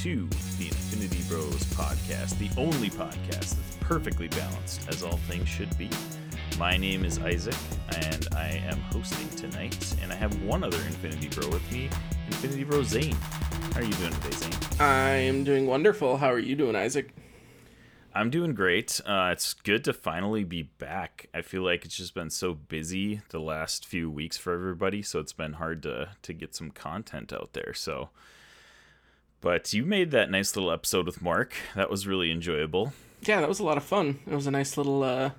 to the Infinity Bros podcast, the only podcast that's perfectly balanced as all things should be. My name is Isaac, and I am hosting tonight, and I have one other Infinity Bro with me, Infinity Bro Zayne. How are you doing today, Zayne? I am doing wonderful. How are you doing, Isaac? I'm doing great. Uh, it's good to finally be back. I feel like it's just been so busy the last few weeks for everybody, so it's been hard to to get some content out there. So, but you made that nice little episode with Mark. That was really enjoyable. Yeah, that was a lot of fun. It was a nice little uh,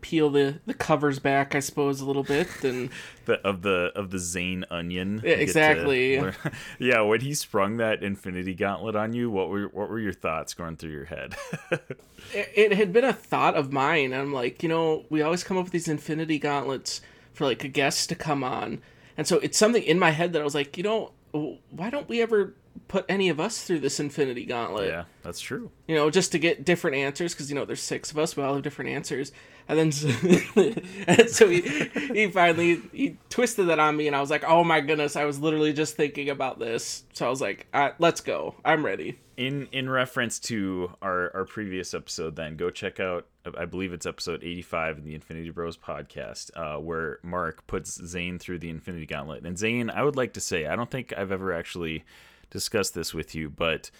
peel the the covers back, I suppose, a little bit, and the of the of the Zayne onion. Yeah, exactly. yeah, when he sprung that Infinity Gauntlet on you, what were what were your thoughts going through your head? it, it had been a thought of mine. I'm like, you know, we always come up with these Infinity Gauntlets for like a guest to come on, and so it's something in my head that I was like, you know, why don't we ever put any of us through this Infinity Gauntlet? Yeah, that's true. You know, just to get different answers because you know there's six of us, we all have different answers, and then so, and so he he finally he twisted that on me, and I was like, oh my goodness, I was literally just thinking about this, so I was like, right, let's go, I'm ready. In in reference to our our previous episode, then go check out. I believe it's episode 85 in the Infinity Bros podcast, uh, where Mark puts Zayne through the Infinity Gauntlet. And Zayne, I would like to say, I don't think I've ever actually discussed this with you, but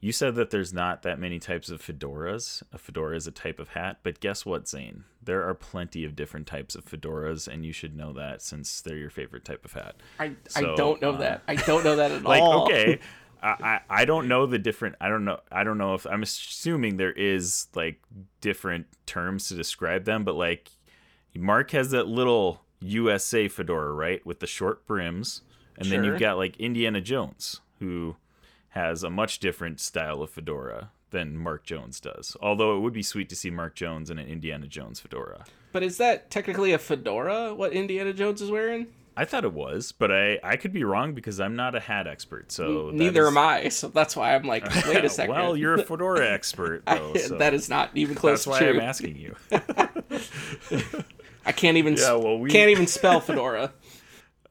you said that there's not that many types of fedoras. A fedora is a type of hat, but guess what, Zayne? There are plenty of different types of fedoras, and you should know that since they're your favorite type of hat. I, so, I don't know uh, that. I don't know that at like, all. Okay. I, I don't know the different I don't know I don't know if I'm assuming there is like different terms to describe them, but like Mark has that little USA fedora, right? With the short brims. And sure. then you've got like Indiana Jones, who has a much different style of fedora than Mark Jones does. Although it would be sweet to see Mark Jones in an Indiana Jones fedora. But is that technically a fedora? What Indiana Jones is wearing? I thought it was, but I, I could be wrong because I'm not a hat expert. So neither is... am I. So that's why I'm like, wait a second. well, you're a fedora expert, though. I, so that is not even close. That's why I'm asking you. I can't even. Yeah, well, we... can't even spell fedora.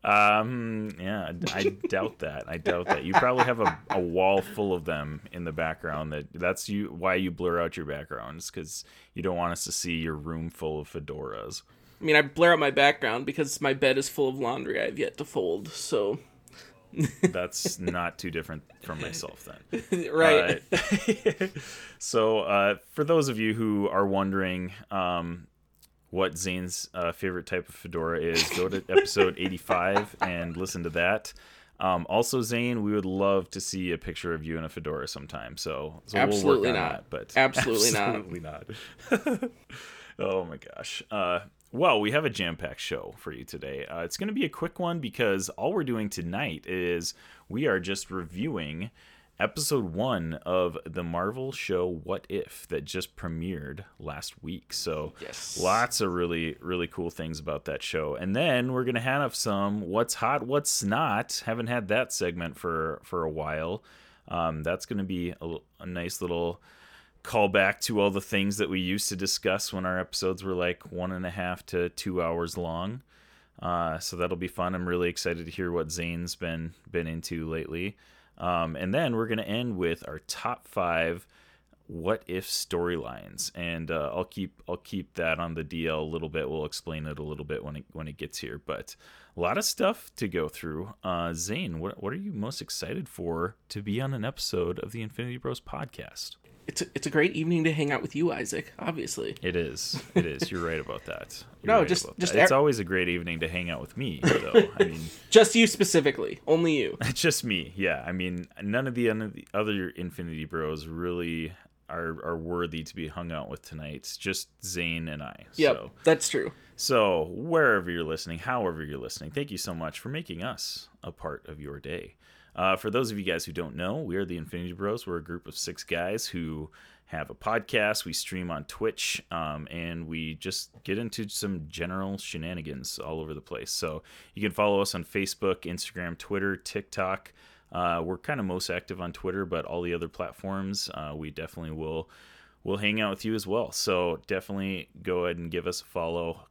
Um, yeah, I doubt that. I doubt that. You probably have a, a wall full of them in the background. That that's you why you blur out your backgrounds because you don't want us to see your room full of fedoras. I mean, I blur out my background because my bed is full of laundry I've yet to fold. So that's not too different from myself then right uh, so uh, for those of you who are wondering um, what Zayne's uh, favorite type of fedora is, go to episode 85 and listen to that. Um, also, Zayne, we would love to see a picture of you in a fedora sometime. So, so absolutely we'll not. That, but absolutely, absolutely not. not. oh my gosh. Uh, well, we have a jam packed show for you today. Uh, it's going to be a quick one because all we're doing tonight is we are just reviewing episode one of the Marvel show What If that just premiered last week. So yes. lots of really, really cool things about that show. And then we're gonna have some what's hot, what's not. Haven't had that segment for for a while. Um, that's gonna be a, a nice little callback to all the things that we used to discuss when our episodes were like one and a half to two hours long. Uh, so that'll be fun. I'm really excited to hear what Zayne's been been into lately. Um, and then we're going to end with our top five what if storylines. And uh, i'll keep i'll keep that on the dl a little bit. We'll explain it a little bit when it when it gets here. But a lot of stuff to go through. Uh zayne what, what are you most excited for to be on an episode of the infinity bros podcast it's a, it's a great evening to hang out with you, Isaac. Obviously, it is. It is. You're right about that. You're no, right just just it's always a great evening to hang out with me. Though I mean, just you specifically, only you. just me. Yeah. I mean, none of the other Infinity Bros really are are worthy to be hung out with tonight. Just Zayne and I. Yeah, so, that's true. So wherever you're listening, however you're listening, thank you so much for making us a part of your day. Uh, for those of you guys who don't know, we are the Infinity Bros. We're a group of six guys who have a podcast. We stream on Twitch, um, and we just get into some general shenanigans all over the place. So you can follow us on Facebook, Instagram, Twitter, TikTok. Uh, we're kind of most active on Twitter, but all the other platforms, uh, we definitely will will hang out with you as well. So definitely go ahead and give us a follow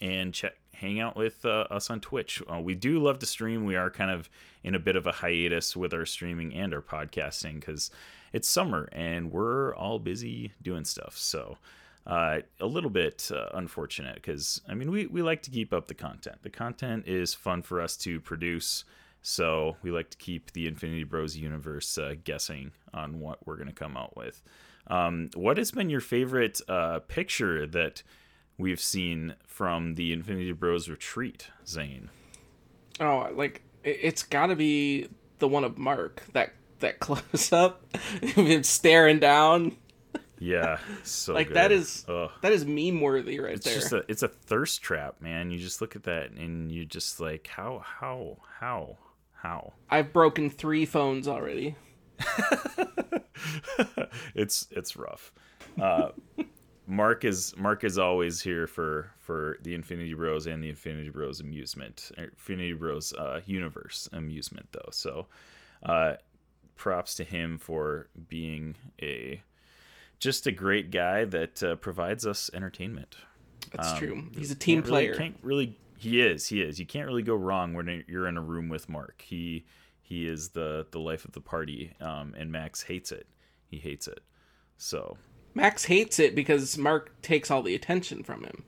and check hang out with uh, us on Twitch. Uh, we do love to stream. We are kind of in a bit of a hiatus with our streaming and our podcasting because it's summer and we're all busy doing stuff. So uh, a little bit uh, unfortunate because I mean we we like to keep up the content. The content is fun for us to produce. So we like to keep the Infinity Bros universe uh, guessing on what we're going to come out with. Um, what has been your favorite uh, picture that we've seen from the Infinity Bros retreat, Zayne? Oh, like it's got to be the one of Mark that that close up, him staring down. Yeah, so like good. that is Ugh. that is meme worthy right It's there. just a it's a thirst trap, man. You just look at that and you just like how how how how. I've broken three phones already. it's it's rough. Uh, Mark is Mark is always here for for the Infinity Bros and the Infinity Bros amusement, er, Infinity Bros uh, universe amusement though. So, uh, props to him for being a just a great guy that uh, provides us entertainment. That's Um, true. He's a team Can't really- player. can't really. He is. He is. You can't really go wrong when you're in a room with Mark. He he is the the life of the party. Um, and Max hates it. He hates it. So Max hates it because Mark takes all the attention from him.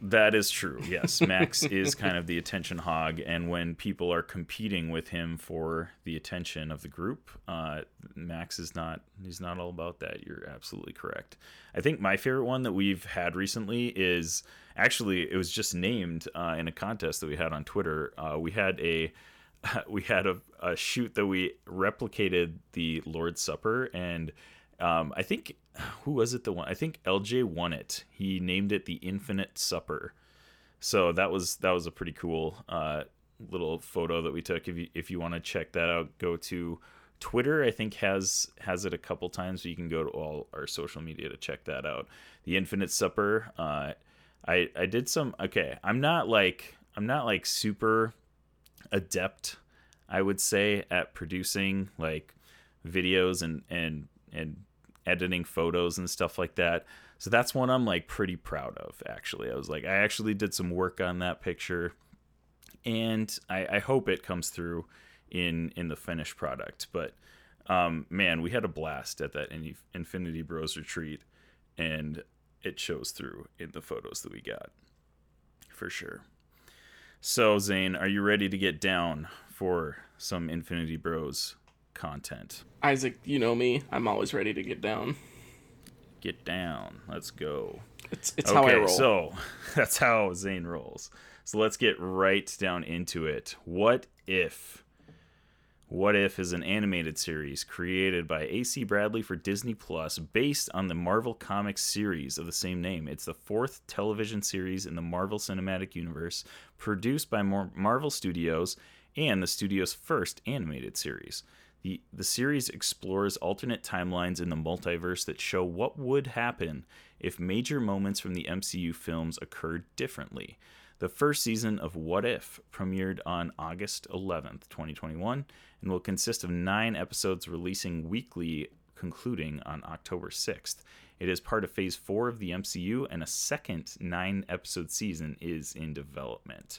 that is true. Yes, Max is kind of the attention hog, and when people are competing with him for the attention of the group, uh, Max is not. He's not all about that. You're absolutely correct. I think my favorite one that we've had recently is actually it was just named uh, in a contest that we had on Twitter. Uh, we had a we had a, a shoot that we replicated the Lord's Supper, and um, I think who was it the one? I think LJ won it. He named it the Infinite Supper. So that was that was a pretty cool uh, little photo that we took. If you if you want to check that out, go to Twitter. I think has has it a couple times. So you can go to all our social media to check that out. The Infinite Supper. Uh, I I did some. Okay, I'm not like I'm not like super adept. I would say at producing like videos and and and editing photos and stuff like that. So that's one I'm like pretty proud of actually. I was like I actually did some work on that picture and I, I hope it comes through in in the finished product. But um man, we had a blast at that Infinity Bros retreat and it shows through in the photos that we got. For sure. So Zayne, are you ready to get down for some Infinity Bros content? Isaac, you know me. I'm always ready to get down. Get down. Let's go. It's it's how I roll. so that's how Zayne rolls. So let's get right down into it. What if? What If is an animated series created by AC Bradley for Disney Plus based on the Marvel Comics series of the same name. It's the fourth television series in the Marvel Cinematic Universe, produced by Marvel Studios and the studio's first animated series. The, the series explores alternate timelines in the multiverse that show what would happen if major moments from the MCU films occurred differently. The first season of What If premiered on August 11th, 2021, and will consist of nine episodes releasing weekly, concluding on October 6th. It is part of Phase 4 of the MCU, and a second nine episode season is in development.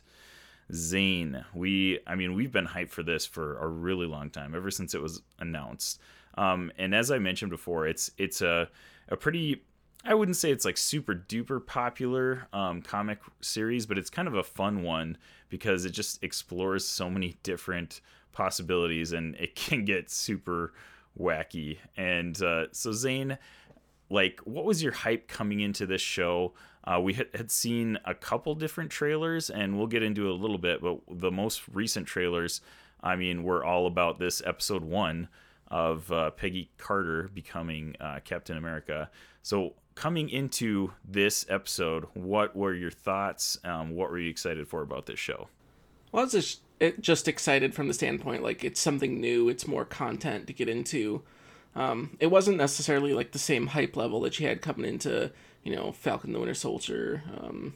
Zayne, we, I mean, we've been hyped for this for a really long time, ever since it was announced. Um, and as I mentioned before, it's it's a a pretty I wouldn't say it's like super duper popular um, comic series, but it's kind of a fun one because it just explores so many different possibilities and it can get super wacky. And uh, so, Zane, like, what was your hype coming into this show? Uh, we had, seen a couple different trailers, and we'll get into it a little bit, but the most recent trailers, I mean, were all about this episode one of uh, Peggy Carter becoming uh, Captain America. So, coming into this episode, what were your thoughts? Um, what were you excited for about this show? Well, I was just, just excited from the standpoint like it's something new. It's more content to get into. Um, it wasn't necessarily like the same hype level that you had coming into you know Falcon the Winter Soldier, um,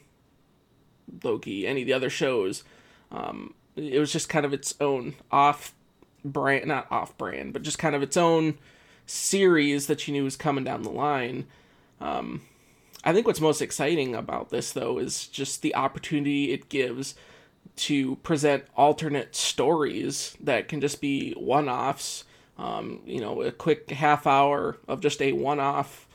Loki, any of the other shows. Um, it was just kind of its own off brand, not off brand, but just kind of its own series that you knew was coming down the line. Um, I think what's most exciting about this though is just the opportunity it gives to present alternate stories that can just be one-offs. Um, you know, a quick half hour of just a one-off.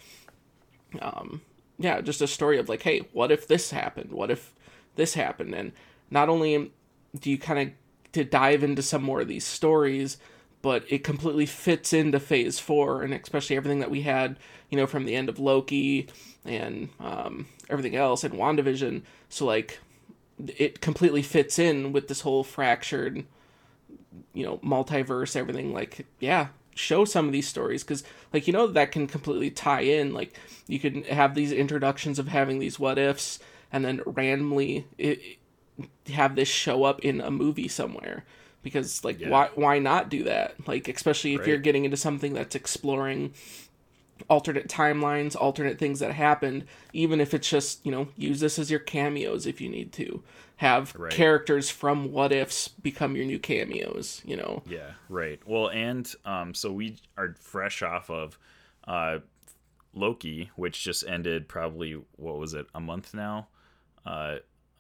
Um, yeah, just a story of like, hey, what if this happened? What if this happened? And not only do you kind of to dive into some more of these stories, but it completely fits into phase four and especially everything that we had you know from the end of loki and um, everything else and wandavision so like it completely fits in with this whole fractured you know multiverse everything like yeah show some of these stories because like you know that can completely tie in like you can have these introductions of having these what ifs and then randomly it, have this show up in a movie somewhere because like yeah. why why not do that like especially if right. you're getting into something that's exploring alternate timelines alternate things that happened even if it's just you know use this as your cameos if you need to have right. characters from what ifs become your new cameos you know? Yeah right. Well and um so we are fresh off of uh loki which just ended probably what was it a month now uh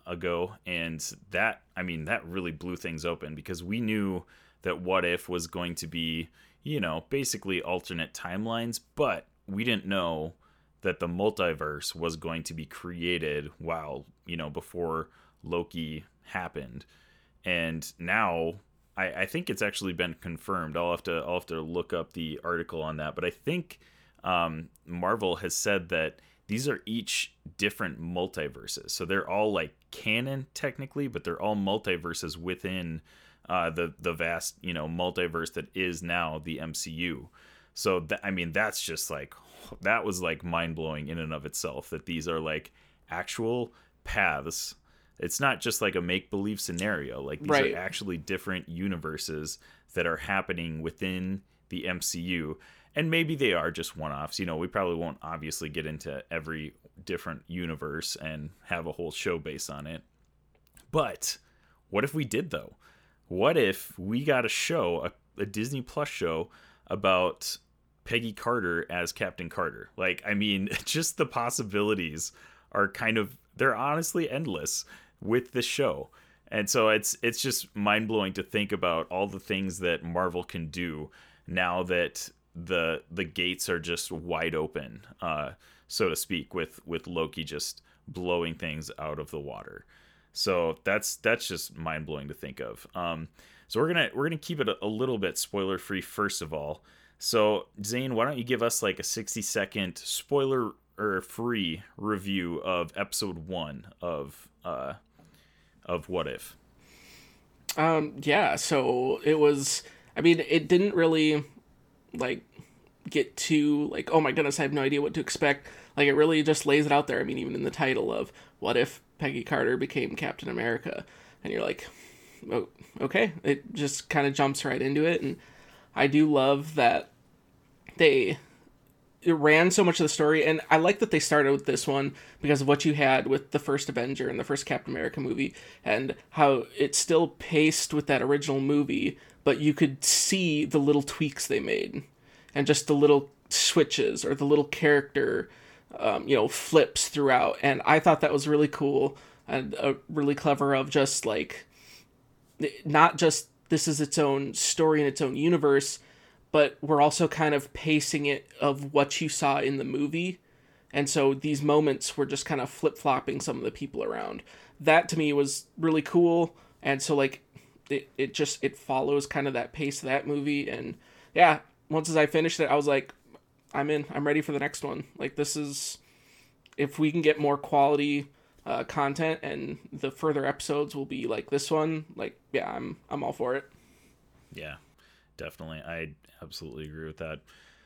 ago. And that i mean that really blew things open because we knew that what if was going to be you know basically alternate timelines but we didn't know that the multiverse was going to be created while you know before loki happened and now I, I think it's actually been confirmed i'll have to i'll have to look up the article on that but i think um, marvel has said that these are each different multiverses. So they're all like canon technically, but they're all multiverses within uh, the the vast you know multiverse that is now the MCU. So th- I mean that's just like that was like mind blowing in and of itself that these are like actual paths. It's not just like a make believe scenario. Like these right. are actually different universes that are happening within the MCU and maybe they are just one-offs you know we probably won't obviously get into every different universe and have a whole show based on it but what if we did though what if we got a show a, a disney plus show about peggy carter as captain carter like i mean just the possibilities are kind of they're honestly endless with this show and so it's it's just mind-blowing to think about all the things that marvel can do now that the the gates are just wide open, uh, so to speak, with with Loki just blowing things out of the water. So that's that's just mind blowing to think of. Um, so we're gonna we're gonna keep it a, a little bit spoiler free first of all. So Zayne, why don't you give us like a sixty second spoiler or free review of episode one of uh, of What If? Um, yeah. So it was. I mean, it didn't really like get too like oh my goodness I have no idea what to expect. Like it really just lays it out there. I mean even in the title of what if Peggy Carter became Captain America and you're like oh, okay, it just kind of jumps right into it and I do love that they it ran so much of the story and i like that they started with this one because of what you had with the first avenger and the first captain america movie and how it still paced with that original movie but you could see the little tweaks they made and just the little switches or the little character um, you know flips throughout and i thought that was really cool and uh, really clever of just like not just this is its own story in its own universe but we're also kind of pacing it of what you saw in the movie. And so these moments were just kind of flip-flopping some of the people around. That to me was really cool. And so like it, it just it follows kind of that pace of that movie. And yeah once as i finished it i was like i'm in. I'm ready for the next one. Like this is if we can get more quality uh, content and the further episodes will be like this one like yeah i'm i'm all for it. Yeah definitely. I absolutely agree with that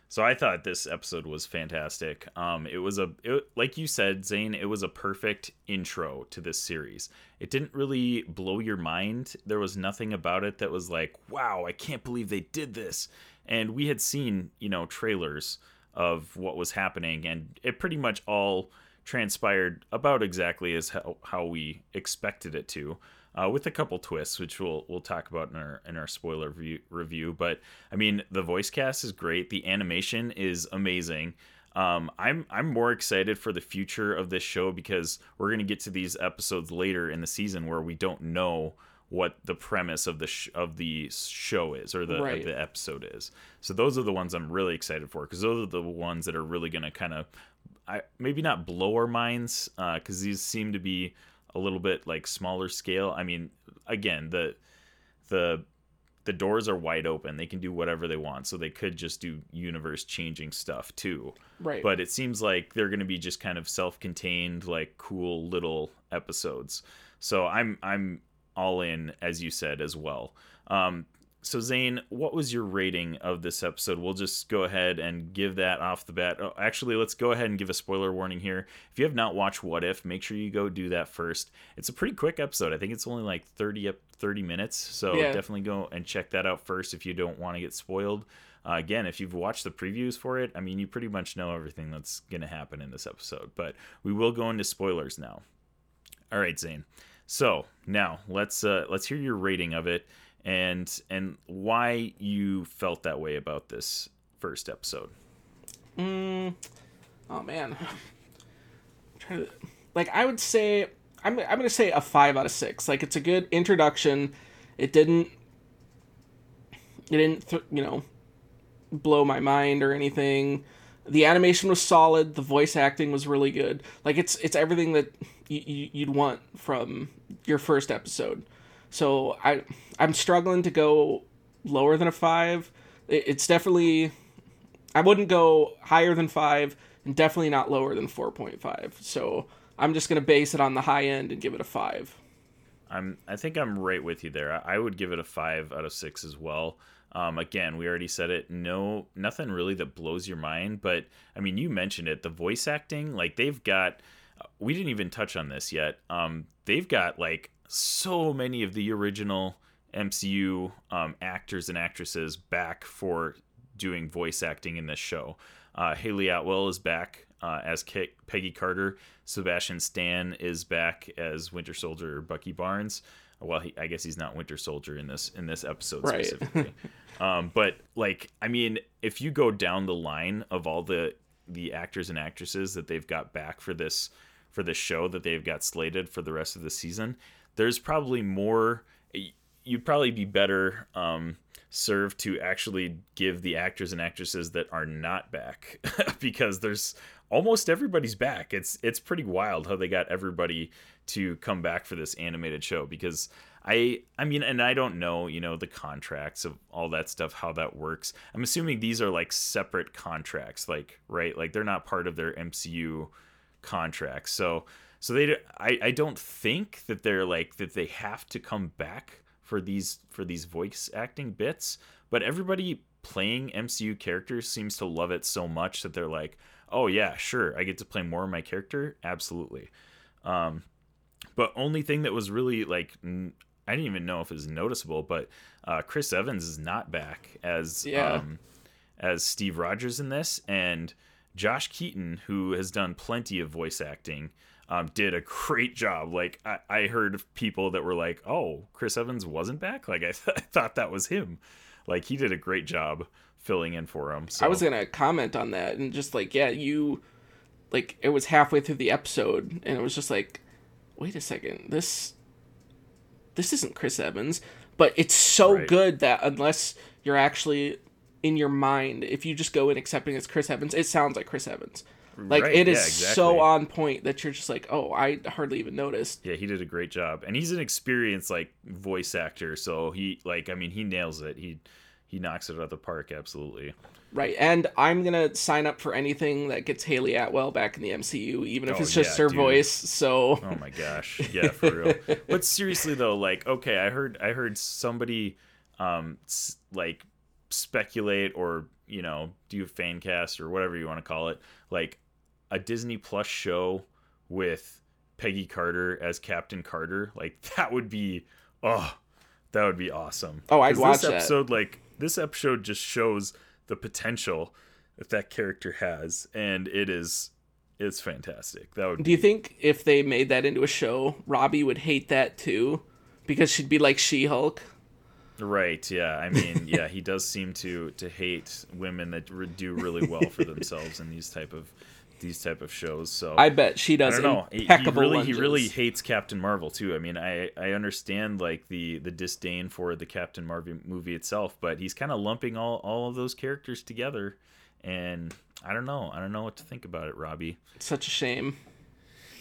so I thought this episode was fantastic. Um, it was a it, like you said, Zayne. It was a perfect intro to this series. It didn't really blow your mind. There was nothing about it that was like, "Wow, I can't believe they did this." And we had seen, you know, trailers of what was happening, and it pretty much all transpired about exactly as how, how we expected it to uh, with a couple twists, which we'll we'll talk about in our in our spoiler review. review. But I mean, the voice cast is great. The animation is amazing. Um, I'm I'm more excited for the future of this show because we're gonna get to these episodes later in the season where we don't know what the premise of the sh- of the show is or the Right. the episode is. So those are the ones I'm really excited for because those are the ones that are really gonna kind of, I maybe not blow our minds because these seem to be a little bit like smaller scale. I mean, again the the the doors are wide open. They can do whatever they want. So they could just do universe changing stuff too. Right. But it seems like they're going to be just kind of self-contained like cool little episodes. So I'm I'm all in as you said as well. Um so Zayne, what was your rating of this episode? We'll just go ahead and give that off the bat. Oh, actually, let's go ahead and give a spoiler warning here. If you have not watched What If, make sure you go do that first. It's a pretty quick episode. I think it's only like 30 ep- 30 minutes. So Yeah. definitely go and check that out first if you don't want to get spoiled. Uh, again, if you've watched the previews for it, I mean, you pretty much know everything that's going to happen in this episode. But we will go into spoilers now. All right, Zayne. So now let's uh, let's hear your rating of it and and why you felt that way about this first episode. Mm, oh man, to like I would say I'm I'm gonna say a five out of six. Like it's a good introduction. It didn't it didn't th- you know blow my mind or anything. The animation was solid. The voice acting was really good. Like it's it's everything that y- you'd want from your first episode. So I I'm struggling to go lower than a five. It's definitely I wouldn't go higher than five, and definitely not lower than four point five. So I'm just gonna base it on the high end and give it a five. I'm I think I'm right with you there. I, would give it a five out of six as well. Um, again, we already said it. No, nothing really that blows your mind. But I mean, you mentioned it. The voice acting, like they've got. We didn't even touch on this yet. Um, they've got like so many of the original MCU um, actors and actresses back for doing voice acting in this show. Uh, Hayley Atwell is back uh, as Ke- Peggy Carter. Sebastian Stan is back as Winter Soldier Bucky Barnes. Well, he, I guess he's not Winter Soldier in this in this episode Right. specifically. um, but like, I mean, if you go down the line of all the the actors and actresses that they've got back for this for this show that they've got slated for the rest of the season, there's probably more. You'd probably be better um, served to actually give the actors and actresses that are not back because there's almost everybody's back. It's it's pretty wild how they got everybody to come back for this animated show because I I mean and I don't know, you know, the contracts of all that stuff how that works. I'm assuming these are like separate contracts like right? Like they're not part of their MCU contracts. So so they I I don't think that they're like that they have to come back for these for these voice acting bits, but everybody playing MCU characters seems to love it so much that they're like, "Oh yeah, sure, I get to play more of my character." Absolutely. Um but only thing that was really like n- I didn't even know if it was noticeable, but uh, Chris Evans is not back as Yeah. um, as Steve Rogers in this, and Josh Keaton, who has done plenty of voice acting, um, did a great job. Like I, I heard people that were like, "Oh, Chris Evans wasn't back." Like I, th- I thought that was him. Like he did a great job filling in for him. So I was gonna comment on that and just like, yeah, you like it was halfway through the episode and it was just like, wait a second, this this isn't Chris Evans. But it's so Right. good that unless you're actually in your mind, if you just go in accepting it's Chris Evans, it sounds like Chris Evans. Like Right, it is yeah, exactly. so on point that you're just like, oh, I hardly even noticed. Yeah, he did a great job, and he's an experienced like voice actor. So he like, I mean, he nails it. He he knocks it out of the park. Absolutely. Right, and I'm gonna sign up for anything that gets Hayley Atwell back in the MCU, even if Oh, it's just yeah, her dude. voice. So Oh my gosh. Yeah, for real. but seriously though, like, okay, I heard I heard somebody um like speculate or you know do a fan cast or whatever you want to call it, like a Disney Plus show with Peggy Carter as Captain Carter. Like that would be oh, that would be awesome. Oh, I'd watch this that. episode. Like this episode just shows the potential that that character has, and it is it's fantastic. That would Do you think if they made that into a show, Robbie would hate that too? Because she'd be like She Hulk? Right. Yeah. I mean, yeah, he does seem to to hate women that do really well for themselves in these type of these type of shows. So I bet she does. I don't know. He, he really he really hates Captain Marvel too. I mean, I I understand like the the disdain for the Captain Marvel movie itself, but he's kind of lumping all all of those characters together, and I don't know. I don't know what to think about it, Robbie. It's such a shame.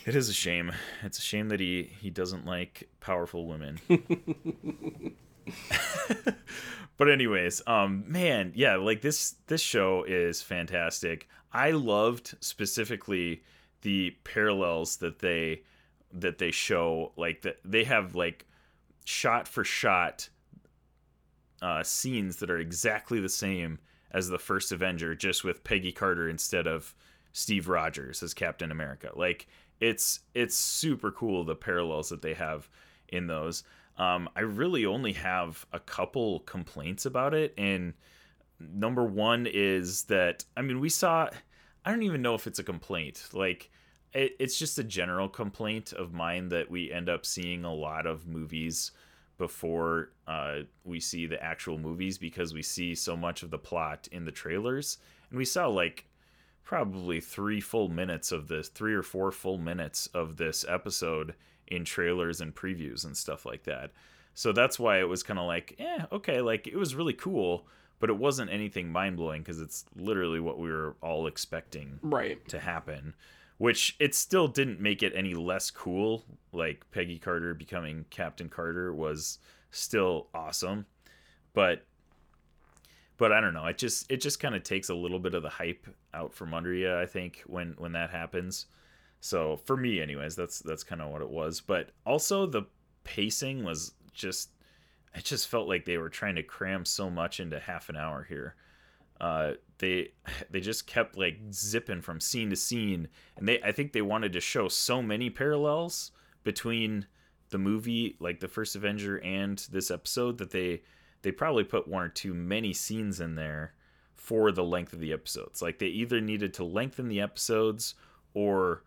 It is a shame. It's a shame that he he doesn't like powerful women. but anyways, um man, yeah, like this this show is fantastic. I loved specifically the parallels that they that they show like that they have like shot for shot uh scenes that are exactly the same as the first Avenger just with Peggy Carter instead of Steve Rogers as Captain America. Like it's it's super cool the parallels that they have in those. Um, I really only have a couple complaints about it, and number one is that I mean we saw. I don't even know if it's a complaint. Like it, it's just a general complaint of mine that we end up seeing a lot of movies before uh, we see the actual movies because we see so much of the plot in the trailers, and we saw like probably three full minutes of this, three or four full minutes of this episode in trailers and previews and stuff like that. So that's why it was kind of like, eh, okay, like it was really cool, but it wasn't anything mind blowing because it's literally what we were all expecting Right. to happen. Which it still didn't make it any less cool. Like Peggy Carter becoming Captain Carter was still awesome, but but I don't know. It just it just kind of takes a little bit of the hype out from under you. I think when when that happens. So for me, anyways, that's that's kind of what it was. But also the pacing was just it just felt like they were trying to cram so much into half an hour here. Uh, they they just kept like zipping from scene to scene, and they I think they wanted to show so many parallels between the movie, like the first Avenger, and this episode that they they probably put one or two many scenes in there for the length of the episodes. Like they either needed to lengthen the episodes or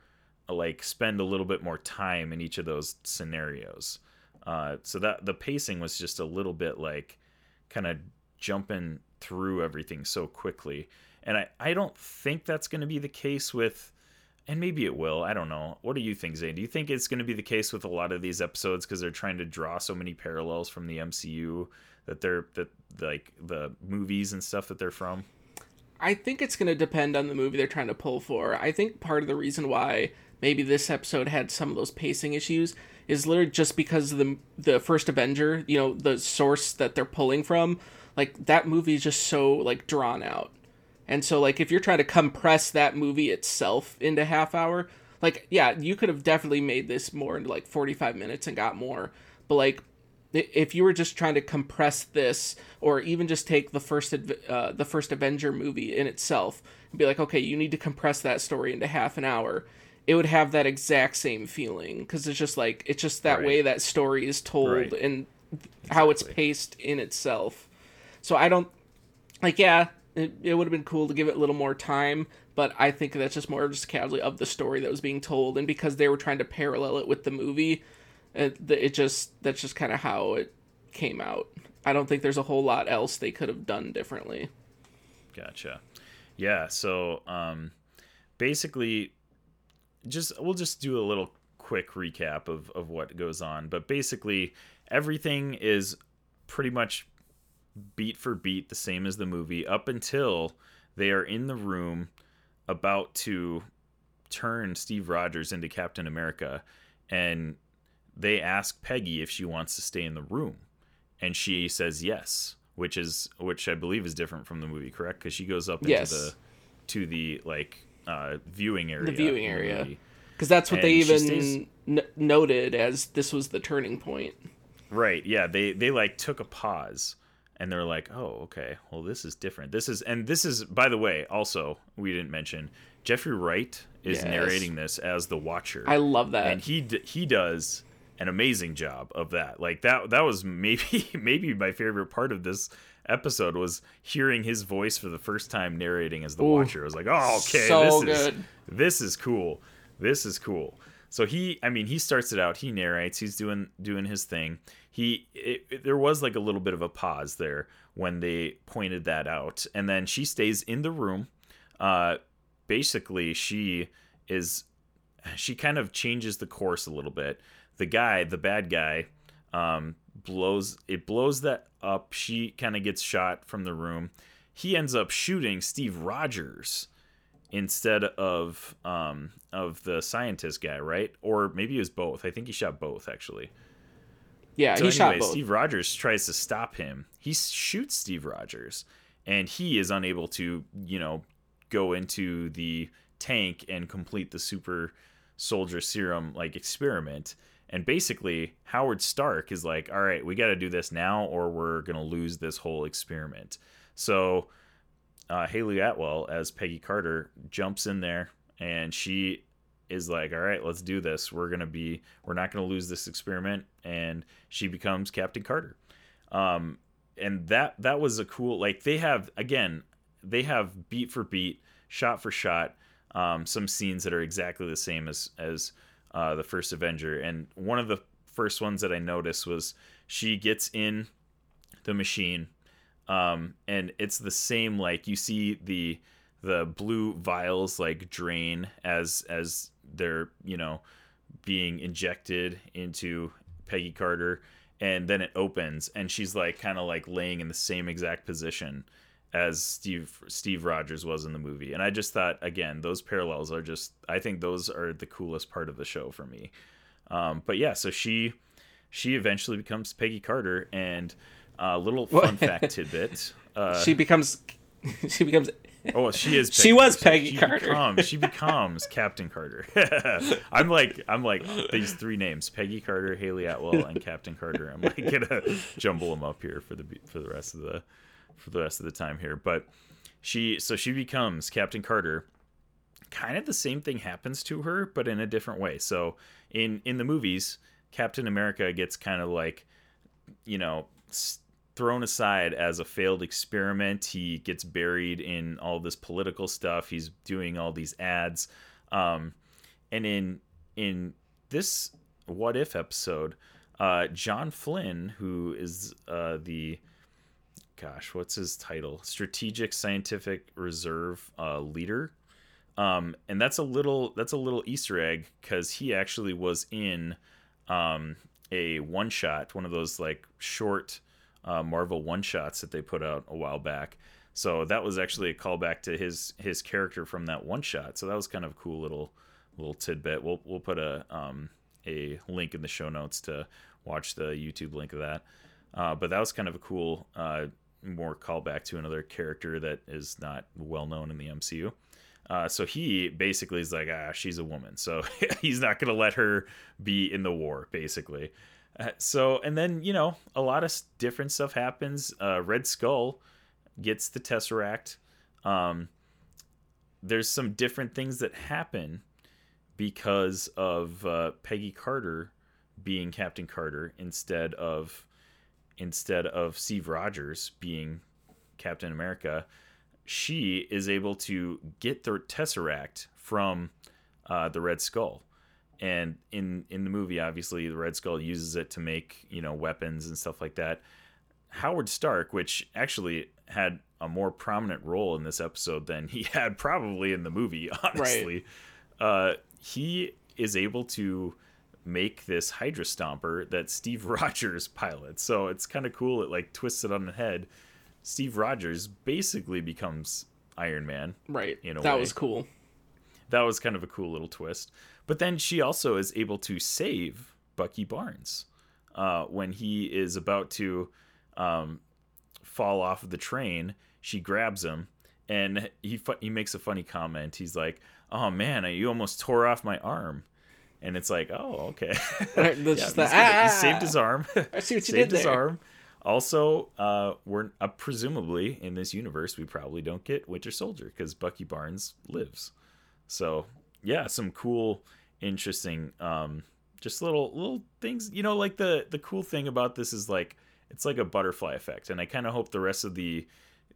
like spend a little bit more time in each of those scenarios. Uh, so that the pacing was just a little bit like kind of jumping through everything so quickly. And I, I don't think that's going to be the case with, and maybe it will. I don't know. What do you think, Zayne? Do you think it's going to be the case with a lot of these episodes because they're trying to draw so many parallels from the MCU that they're that like the movies and stuff that they're from? I think it's going to depend on the movie they're trying to pull for. I think part of the reason why maybe this episode had some of those pacing issues is literally just because the the first Avenger, you know, the source that they're pulling from, like that movie is just so like drawn out. And so like if you're trying to compress that movie itself into half hour, like yeah, you could have definitely made this more into like 45 minutes and got more. But like if you were just trying to compress this or even just take the first uh, the first Avenger movie in itself and be like okay you need to compress that story into half an hour it would have that exact same feeling because it's just like it's just that Right. way that story is told Right. and how it's paced in itself so I don't like yeah it, it would have been cool to give it a little more time but i think that's just more just casually of the story that was being told and because they were trying to parallel it with the movie it, it just that's just kind of how it came out i don't think there's a whole lot else they could have done differently Gotcha. Yeah. So um, basically, just we'll just do a little quick recap of of what goes on. But basically, everything is pretty much beat for beat the same as the movie up until they are in the room about to turn Steve Rogers into Captain America, and they ask Peggy if she wants to stay in the room, and she says yes, which is which I believe is different from the movie, correct? Because she goes up into Yes. the to the like uh, viewing area. The viewing area. because that's what they And she even stays- n- noted as this was the turning point Right. Yeah. They they like took a pause and they're like, oh, okay. Well, this is different. This is and this is by the way, also we didn't mention Jeffrey Wright is Yes. narrating this as the Watcher, i love that and he d- he does an amazing job of that. Like that that was maybe maybe my favorite part of this episode was hearing his voice for the first time narrating as the Ooh. Watcher. I was like, oh, okay, So this is this is cool. This is cool. So he, I mean, he starts it out. He narrates. He's doing doing his thing. he it, it, there was like a little bit of a pause there when they pointed that out, and then she stays in the room. Uh, basically, she is she kind of changes the course a little bit. The guy, the bad guy, um, blows it blows that up. She kind of gets shot from the room. He ends up shooting Steve Rogers instead of um, of the scientist guy, right? Or maybe it was both. I think he shot both actually. Yeah, So he shot both. Steve Rogers tries to stop him. He shoots Steve Rogers, and he is unable to, you know, go into the tank and complete the super soldier serum like experiment. And basically, Howard Stark is like, "All right, we got to do this now, or we're gonna lose this whole experiment." So, uh, Hayley Atwell as Peggy Carter jumps in there, and she is like, "All right, let's do this. We're gonna be, we're not gonna lose this experiment." And she becomes Captain Carter. Um, and that that was a cool. Like they have again, they have beat for beat, shot for shot, um, some scenes that are exactly the same as as uh, the first Avenger. And one of the first ones that I noticed was she gets in the machine um, and it's the same like you see the the blue vials like drain as as they're you know being injected into Peggy Carter and then it opens and she's like kind of like laying in the same exact position as Steve Steve Rogers was in the movie and I just thought again those parallels are just I think those are the coolest part of the show for me um, but yeah so she she eventually becomes Peggy Carter and a little fun fact tidbit uh, she becomes she becomes Oh, she is. She was so Peggy she Carter. Becomes, she becomes Captain Carter. I'm like, I'm like these three names: Peggy Carter, Hayley Atwell, and Captain Carter. I'm like gonna jumble them up here for the for the rest of the for the rest of the time here. But she, so she becomes Captain Carter. Kind of the same thing happens to her, but in a different way. So in in the movies, Captain America gets kind of like, you know. thrown aside as a failed experiment. He gets buried in all this political stuff. He's doing all these ads. Um, and in in this what if episode, uh, John Flynn, who is uh, the gosh, what's his title? Strategic Scientific Reserve uh, leader. Um, and that's a little that's a little Easter egg because he actually was in um, a one shot, one of those like short uh, Marvel one shots that they put out a while back. So that was actually a callback to his his character from that one shot. So that was kind of a cool little little tidbit. We'll we'll put a um, a link in the show notes to watch the YouTube link of that. Uh, but that was kind of a cool uh, more callback to another character that is not well known in the MCU. Uh, so he basically is like, ah, she's a woman, so he's not gonna let her be in the war, basically. Uh, so and then you know a lot of different stuff happens. Uh, Red Skull gets the Tesseract. Um, there's some different things that happen because of uh, Peggy Carter being Captain Carter instead of instead of Steve Rogers being Captain America. She is able to get the Tesseract from uh, the Red Skull and in in the movie obviously the red skull uses it to make you know weapons and stuff like that howard stark which actually had a more prominent role in this episode than he had probably in the movie honestly uh, he is able to make this hydra stomper that steve rogers pilots so it's kind of cool it like twists it on the head steve rogers basically becomes iron man right. In a that way. was cool. that was kind of a cool little twist. But then she also is able to save Bucky Barnes uh, when he is about to um, fall off of the train. She grabs him, and he fu- he makes a funny comment. He's like, "Oh man, you almost tore off my arm," and it's like, "Oh okay." Right, Yeah, just the, good. he "Ah!" saved his arm. I see what you saved did his there. arm. Also, uh, we're uh, presumably in this universe we probably don't get Winter Soldier because Bucky Barnes lives. So yeah, some cool, interesting, um, just little little things. You know, like the the cool thing about this is like it's like a butterfly effect, and I kind of hope the rest of the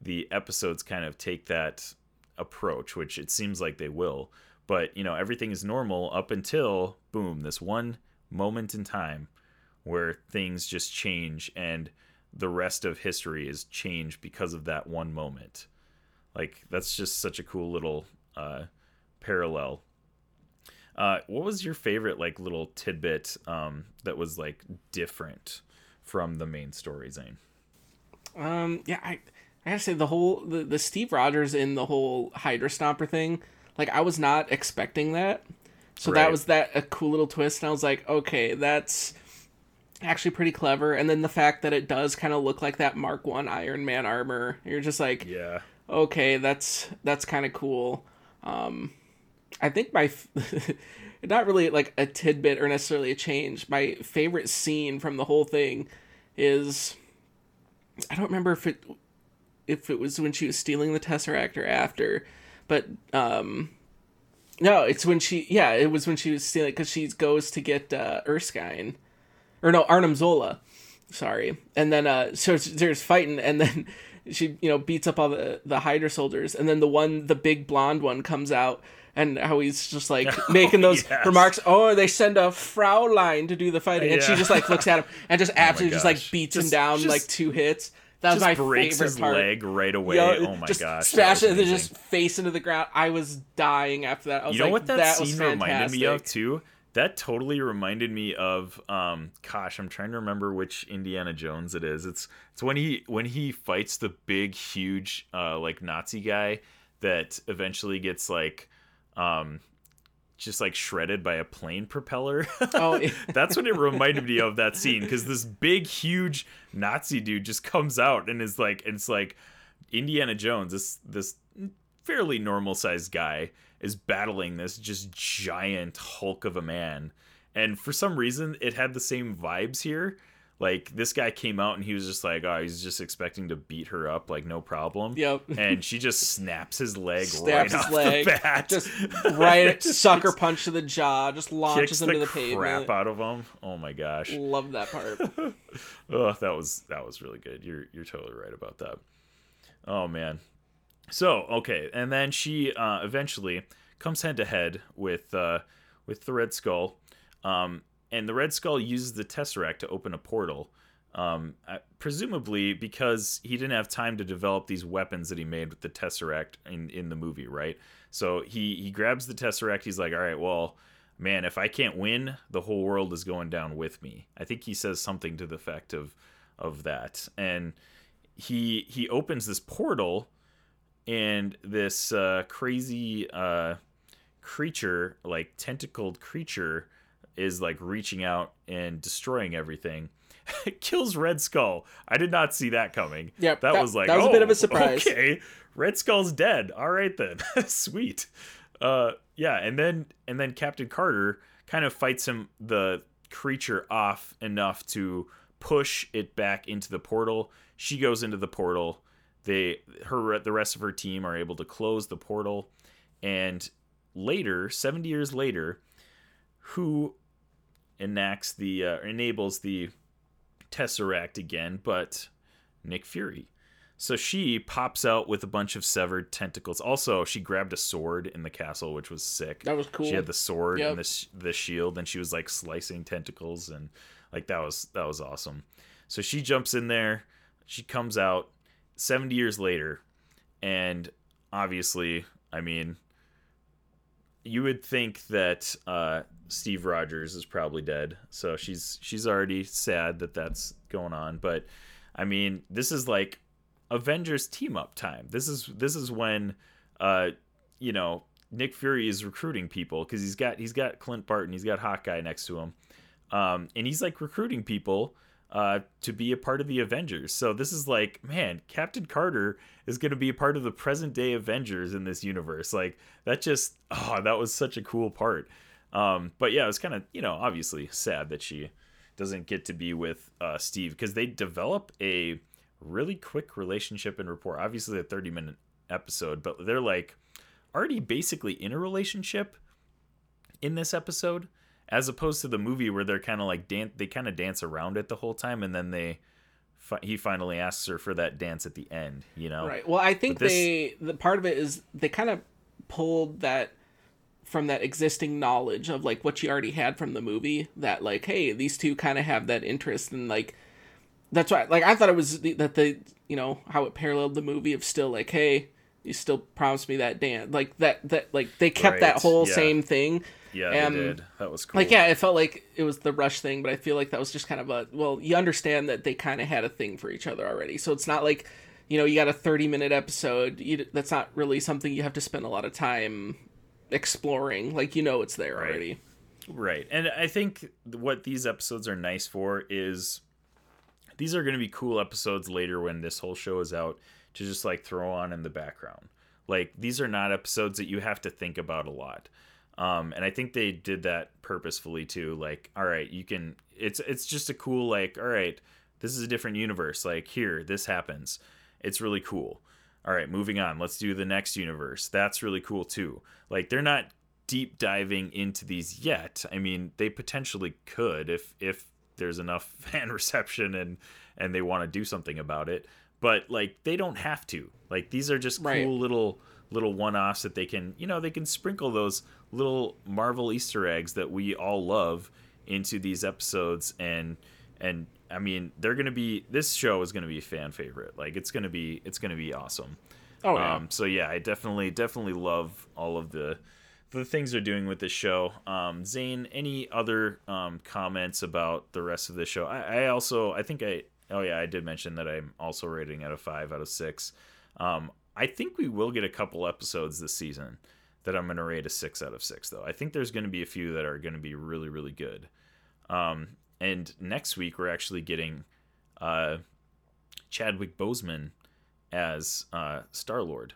the episodes kind of take that approach, which it seems like they will. But you know, everything is normal up until boom, this one moment in time where things just change and the rest of history is changed because of that one moment. Like that's just such a cool little uh, parallel. Uh, what was your favorite like little tidbit um, that was like different from the main story, Zayne? Um, yeah, I I gotta say the whole the, the Steve Rogers in the whole Hydra Stomper thing, like I was not expecting that. So Right. that was that a cool little twist, and I was like, okay, that's actually pretty clever. And then the fact that it does kind of look like that Mark One Iron Man armor, you're just like, Yeah. okay, that's that's kind of cool. Um, I think my f- not really like a tidbit or necessarily a change. My favorite scene from the whole thing is I don't remember if it if it was when she was stealing the tesseract or after, but um, no, it's when she yeah it was when she was stealing because she goes to get uh, Erskine or no Arnim Zola, sorry, and then uh so there's fighting and then she you know beats up all the the Hydra soldiers and then the one the big blonde one comes out. And how he's just like making those yes. remarks. Oh, they send a Fraulein to do the fighting, and she Yeah. Oh just like looks at him and just absolutely just like beats him down just- like two hits. That was Just my breaks favorite his part. leg right away. Yo, oh my just gosh. that Smash it and then just face into the ground. I was dying after that. I was you know like, what that, was scene reminded me of too that totally reminded me of um gosh i'm trying to remember which indiana jones it is it's it's when he when he fights the big huge uh like nazi guy that eventually gets like um just like shredded by a plane propeller. Oh, that's what it reminded me of that scene because this big huge nazi dude just comes out and is like and it's like indiana jones this this fairly normal sized guy is battling this just giant hulk of a man. And for some reason it had the same vibes here like this guy came out and he was just like oh he's just expecting to beat her up like no problem Yep. and she just snaps his leg Snaps right his off leg, the bat just right sucker punch to the jaw, just launches him to the the crap out of him oh my gosh Love that part. Oh, that was that was really good. You're you're totally right about that. Oh man. So okay, and then she uh, eventually comes head to head with uh, with the Red Skull, um, and the Red Skull uses the Tesseract to open a portal. Um, presumably because he didn't have time to develop these weapons that he made with the Tesseract in, in the movie, right? So he he grabs the Tesseract. He's like, all right, well, man, if I can't win, the whole world is going down with me. I think he says something to the effect of of that, and he he opens this portal, and this uh, crazy uh, creature, like tentacled creature, is like reaching out and destroying everything. Kills Red Skull. I did not see that coming. Yep, that, that- was like that was a bit of "Oh, a surprise." Okay, Red Skull's dead. All right then, sweet. Uh, yeah, and then and then Captain Carter kind of fights him the creature off enough to push it back into the portal. She goes into the portal. They her the rest of her team are able to close the portal, and later, seventy years later, who enacts the uh, enables the Tesseract again, but Nick Fury. So she pops out with a bunch of severed tentacles. Also, she grabbed a sword in the castle, which was sick. That was cool. She had the sword Yep. and the sh- the shield, and she was like slicing tentacles, and like that was that was awesome. So she jumps in there. She comes out seventy years later, and obviously, I mean, you would think that uh, Steve Rogers is probably dead. So she's she's already sad that that's going on. But I mean, this is like Avengers team up time. This is this is when uh, you know Nick Fury is recruiting people because he's got he's got Clint Barton, he's got Hawkeye next to him, um, and he's like recruiting people uh, to be a part of the Avengers. So this is like, man, Captain Carter is going to be a part of the present day Avengers in this universe. Like that just, oh, that was such a cool part. Um, but yeah, it was kind of, you know, obviously sad that she doesn't get to be with uh, Steve because they develop a really quick relationship and rapport. Obviously, a 30 minute episode, but they're like already basically in a relationship in this episode as opposed to the movie where they're kind of like dan- they kind of dance around it the whole time and then they fi- he finally asks her for that dance at the end you know Right. Well, I think this- they the part of it is they kind of pulled that from that existing knowledge of like what you already had from the movie that like hey these two kind of have that interest and like that's why like I thought it was the, that the you know how it paralleled the movie of still like hey you still promised me that dance like that that like they kept that whole yeah. same thing Yeah, Um, they did. That was cool. like yeah it felt like it was the rush thing but i feel like that was just kind of a well you understand that they kind of had a thing for each other already so it's not like you know you got a 30 minute episode you, that's not really something you have to spend a lot of time exploring like you know it's there Right. already Right. And I think what these episodes are nice for is these are going to be cool episodes later when this whole show is out to just like throw on in the background. Like these are not episodes that you have to think about a lot. Um, and I think they did that purposefully too. Like, all right, you can. It's it's just a cool like, all right, this is a different universe. Like here, this happens. It's really cool. All right, moving on. Let's do the next universe. That's really cool too. Like they're not deep diving into these yet. I mean, they potentially could if if there's enough fan reception and and they want to do something about it. But like they don't have to. Like these are just Right. cool little little one-offs that they can, you know, they can sprinkle those little Marvel Easter eggs that we all love into these episodes and and I mean, they're going to be this show is going to be a fan favorite. Like it's going to be it's going to be awesome. oh yeah Um, so yeah, I definitely definitely love all of the the things they're doing with this show. Um, Zayne, any other um, comments about the rest of the show? I, I also I think I oh yeah I did mention that I'm also rating out of five out of six. Um, I think we will get a couple episodes this season that I'm going to rate a six out of six though. I think there's going to be a few that are going to be really really good. Um, and next week we're actually getting uh, Chadwick Boseman as uh, Star Lord.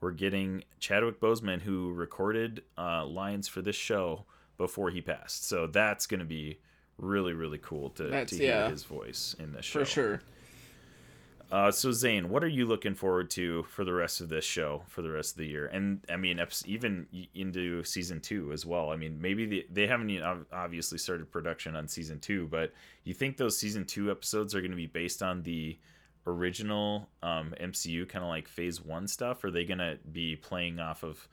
We're getting Chadwick Boseman, who recorded uh, lines for this show before he passed. So that's going to be really, really cool to, That's- to hear yeah. his voice in this show. for sure Uh, so Zayne, what are you looking forward to for the rest of this show for the rest of the year? And I mean, even into season two as well. I mean, maybe they, they haven't even obviously started production on season two, but you think those season two episodes are going to be based on the original um, MCU kind of like Phase One stuff? Or are they going to be playing off of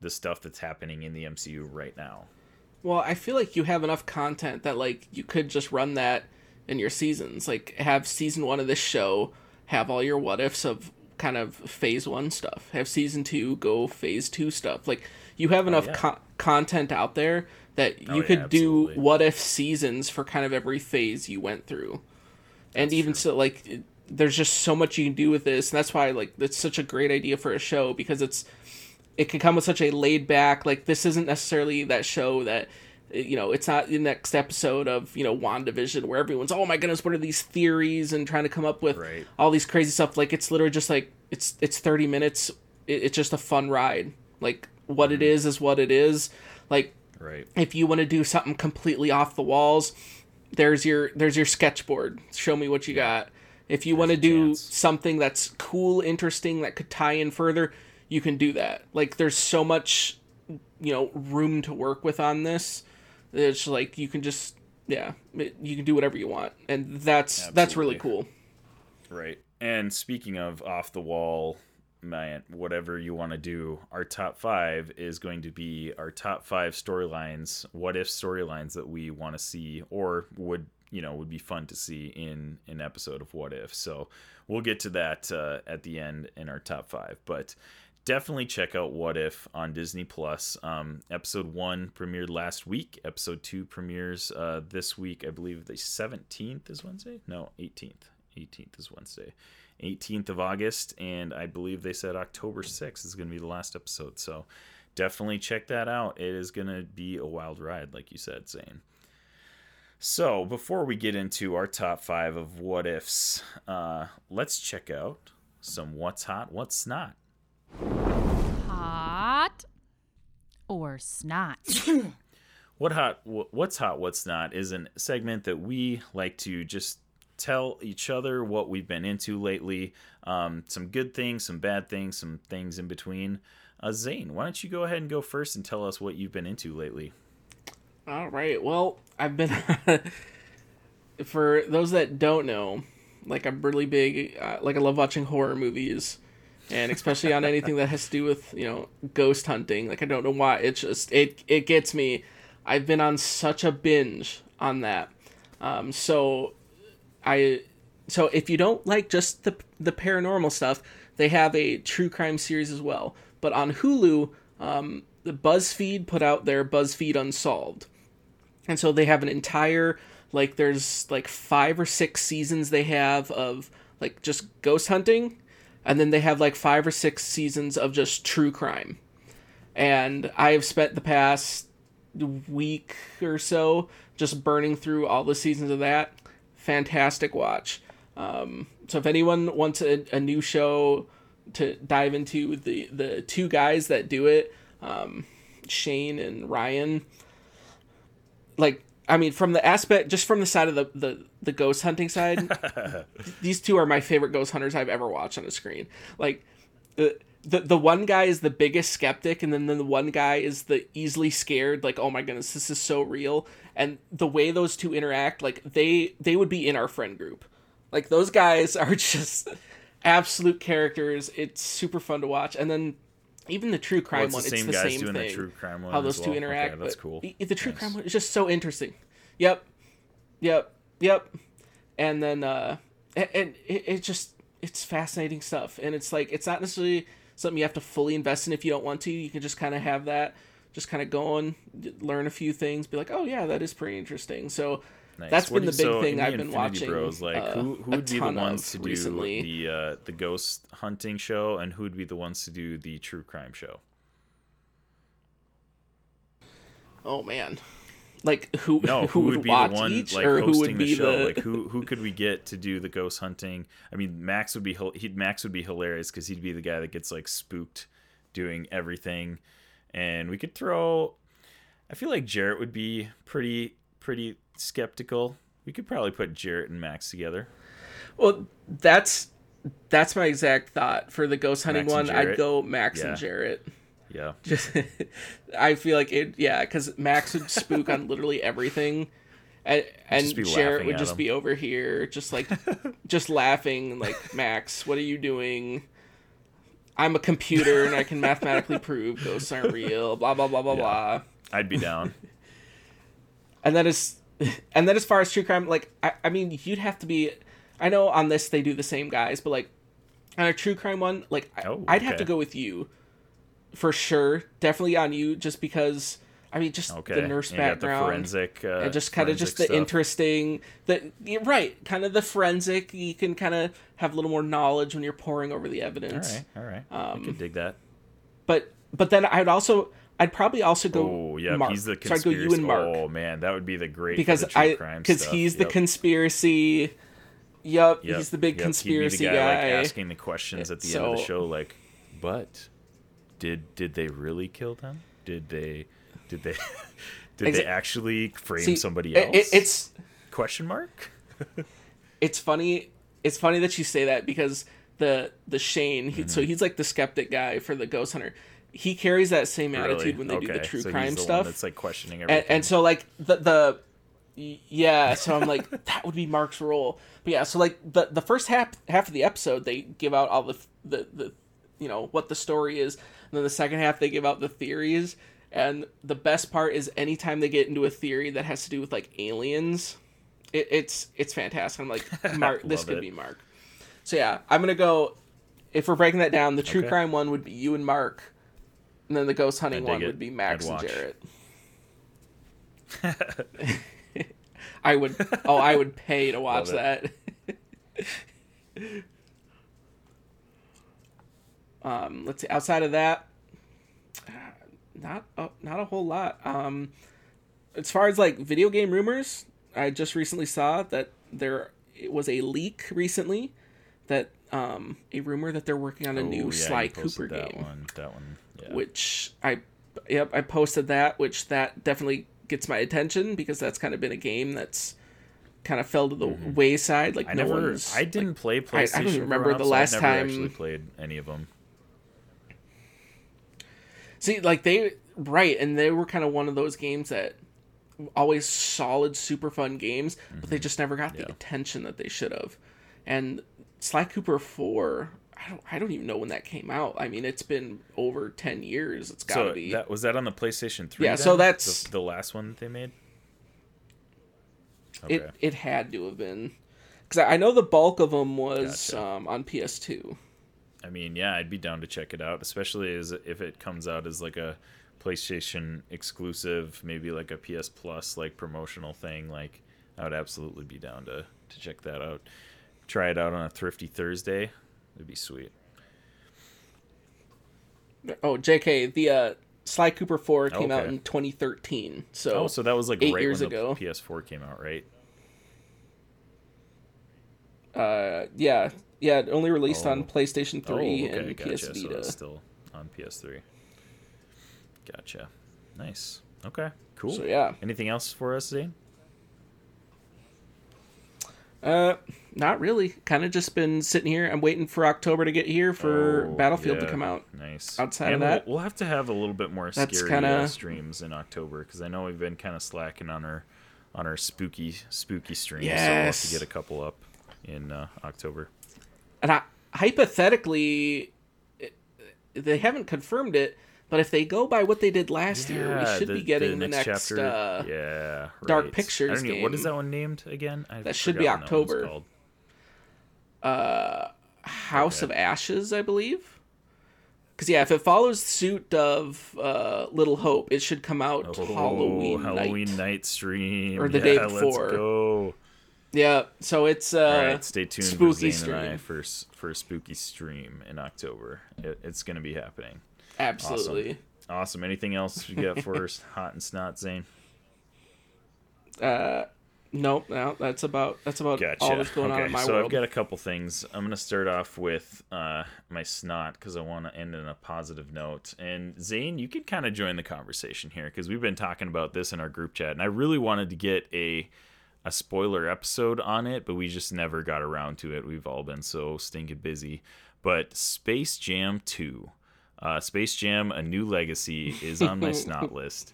the stuff that's happening in the MCU right now? Well, I feel like you have enough content that like you could just run that in your seasons. Like have season one of this show, have all your what ifs of kind of phase one stuff. Have season two go phase two stuff. Like you have enough yeah. co- content out there that you Oh, yeah, could do what if seasons for kind of every phase you went through. And even so, like it- there's just so much you can do with this, and that's why like it's such a great idea for a show because it's it can come with such a laid back like this isn't necessarily that show that you know it's not the next episode of you know wandavision where everyone's oh my goodness what are these theories and trying to come up with Right. all these crazy stuff? Like it's literally just like it's it's 30 minutes. It, it's just a fun ride. Like what it mm-hmm. is is what it is. Like Right. if you want to do something completely off the walls there's your there's your sketchboard show me what you got. If you want to do chance. something that's cool interesting that could tie in further you can do that like there's so much you know room to work with on this it's like you can just yeah it, you can do whatever you want and that's that's really cool Right. And speaking of off the wall, man, whatever you want to do, our top five is going to be our top five storylines, what if storylines that we want to see or would you know would be fun to see in an episode of What If. So we'll get to that uh, at the end in our top five, but. Definitely check out What If on Disney Plus. Um, episode one premiered last week. Episode two premieres uh, this week. I believe the seventeenth is Wednesday. No, eighteenth. 18th is Wednesday. 18th of August, and I believe they said October 6th is going to be the last episode. So definitely check that out. It is going to be a wild ride, like you said, Zayne. So before we get into our top five of what ifs, uh, let's check out some what's hot, what's not. Hot or snot? What hot, what's hot, what's not is a segment that we like to just tell each other what we've been into lately. Um, some good things, some bad things, some things in between. Uh, Zayne, why don't you go ahead and go first and tell us what you've been into lately? All right. Well, I've been for those that don't know, like I'm really big. Uh, like I love watching horror movies, and especially on anything that has to do with you know ghost hunting. Like I don't know why it just it it gets me. I've been on such a binge on that. Um, so I so if you don't like just the the paranormal stuff, they have a true crime series as well. But on Hulu, um, the BuzzFeed put out their BuzzFeed Unsolved, and so they have an entire like there's like five or six seasons they have of like just ghost hunting, and then they have like five or six seasons of just true crime. And I have spent the past week or so just burning through all the seasons of that. Fantastic watch. Um, so if anyone wants a, a, new show to dive into, the the two guys that do it, um, Shane and Ryan, like I mean, from the aspect, just from the side of the the, the ghost hunting side, these two are my favorite ghost hunters I've ever watched on a screen. Like the the the one guy is the biggest skeptic, and then the one guy is the easily scared. Like, oh my goodness, this is so real. And the way those two interact, like they they would be in our friend group. Like those guys are just absolute characters. It's super fun to watch. And then even the true crime well, it's one, the it's the same same thing. The true crime one how those well. two interact. Okay, that's cool. The, the true nice. crime one is just so interesting. Yep, yep, yep. And then uh, and, and it, it just it's fascinating stuff. And it's like it's not necessarily something you have to fully invest in if you don't want to. You can just kind of have that, just kind of go on, learn a few things, be like, oh yeah, that is pretty interesting. So. Nice. That's What been the big so thing in I've been Infinity watching. Bros, like uh, who would be the ton ones to do recently. the uh, the ghost hunting show, and who would be the ones to do the true crime show? Oh man, like who? No, who, would, be the one each, like hosting would the show? the? Like who who could we get to do the ghost hunting? I mean, Max would be he'd Max would be hilarious because he'd be the guy that gets like spooked doing everything, and we could throw. I feel like Jarrett would be pretty pretty skeptical. We could probably put Jarrett and Max together. Well, that's that's my exact thought for the ghost hunting Max one. I'd go Max Yeah. and Jarrett. Yeah, Just, I feel like it. Yeah, because Max would spook on literally everything, and and Jarrett would just him. be over here, just like, just laughing. Like Max, what are you doing? I'm a computer and I can mathematically prove ghosts aren't real. Blah blah blah blah Yeah. blah. I'd be down. and then as and then as far as true crime like I, I mean you'd have to be i know on this they do the same guys but like on a true crime one like I, Oh, i'd have to go with you for sure definitely on you just because i mean just Okay, the nurse got the background forensic, uh, and just kind of just the stuff. interesting that you're right kind of the forensic you can kind of have a little more knowledge when you're poring over the evidence All right, all right, I Um, could dig that. but but then i'd also i'd probably also go Oh yeah, mark. he's the so i'd go conspiracy. you and mark Oh man, that would be the great because the I because he's the conspiracy. Yup, Yep, he's the big yep. conspiracy the guy, guy. Like, asking the questions at the end of the show, like, but did did they really kill them? Did they did they did they actually frame See, somebody else? it- it's question mark. it's funny. It's funny that you say that because the the Shane, he, Mm-hmm. so he's like the skeptic guy for the Ghost Hunter. He carries that same Really? attitude when they do the true so crime the stuff. That's like questioning and, everything. and so like the the yeah so i'm like that would be mark's role but yeah so like the the first half half of the episode they give out all the the, the you know what the story is and then the second half they give out the theories and the best part is anytime they get into a theory that has to do with like aliens it, it's it's fantastic i'm like mark this could it. be mark so yeah i'm gonna go if we're breaking that down the true Okay. crime one would be you and mark and then the ghost hunting one it. would be max and jarrett I would. Oh, I would pay to watch that. um, let's see. Outside of that, uh, not a, not a whole lot. Um, as far as like video game rumors, I just recently saw that there it was a leak recently that um a rumor that they're working on a Oh, new yeah, Sly Cooper that game One, that one. Yeah. which I yep I posted that, which that definitely gets my attention because that's kind of been a game that's kind of fell to the wayside. Like Mm-hmm. I no never. one's. I didn't play PlayStation. I PlayStation. don't remember the so last never time- actually played any of them. see like they right, and they were kind of one of those games that always solid, super fun games, but they just never got the Mm-hmm. Attention that they should have. And Sly Cooper Four, I don't, I don't even know when that came out. I mean, it's been over ten years. It's got to So be. that was that on the PlayStation 3? Yeah, so that's- the, the last one that they made. It it had to have been because I I know the bulk of them was Gotcha. um, on PS2. I mean, yeah, I'd be down to check it out, especially as if it comes out as like a PlayStation exclusive, maybe like a PS Plus like promotional thing. Like, I would absolutely be down to to check that out. Try it out on a thrifty Thursday. It'd be sweet. Oh, JK, the uh, Sly Cooper 4 came out in 2013. So, Oh, so that was like eight right years ago. PS4 came out, right? uh, yeah, yeah, it only released Oh. on PlayStation 3 oh, okay, and gotcha. PS So Vita. it's still on PS3. Gotcha. Nice. Okay. Cool. So, yeah. Anything else for us, Zayne? Uh, not really. Kind of just been sitting here. I'm waiting for October to get here for Oh, Battlefield to come out. Nice. Outside of and that- we'll, we'll have to have a little bit more scary kinda- uh, streams in October because I know we've been kind of slacking on our on our spooky spooky streams. So we'll have Yes. to get a couple up in uh, October. And I, hypothetically, it- they haven't confirmed it, but if they go by what they did last year, we should be getting the, next. chapter. uh, yeah, Dark right. Pictures I don't even- What is that one named again? I That should be forgot what that one's October. called. House Okay. of Ashes, I believe. Because yeah, if it follows suit of uh, Little Hope, it should come out Oh, Halloween, Halloween night. night stream Or the yeah, day Let's before. go. Yeah, so it's uh, right, stay tuned spooky for Zayne and I stream. for for a spooky stream in October. It, it's going to be happening. Absolutely. Awesome. Anything else you got for us, hot and snot, Zayne? Uh, nope, no, that's about that's about Gotcha. all that's going okay, on in my so world. I've got a couple things. I'm going to start off with uh, my snot because I want to end on a positive note. And Zayne, you can kind of join the conversation here because we've been talking about this in our group chat, and I really wanted to get a a spoiler episode on it, but we just never got around to it. We've all been so stinking busy. But Space Jam 2, uh, Space Jam: A New Legacy is on my snot list.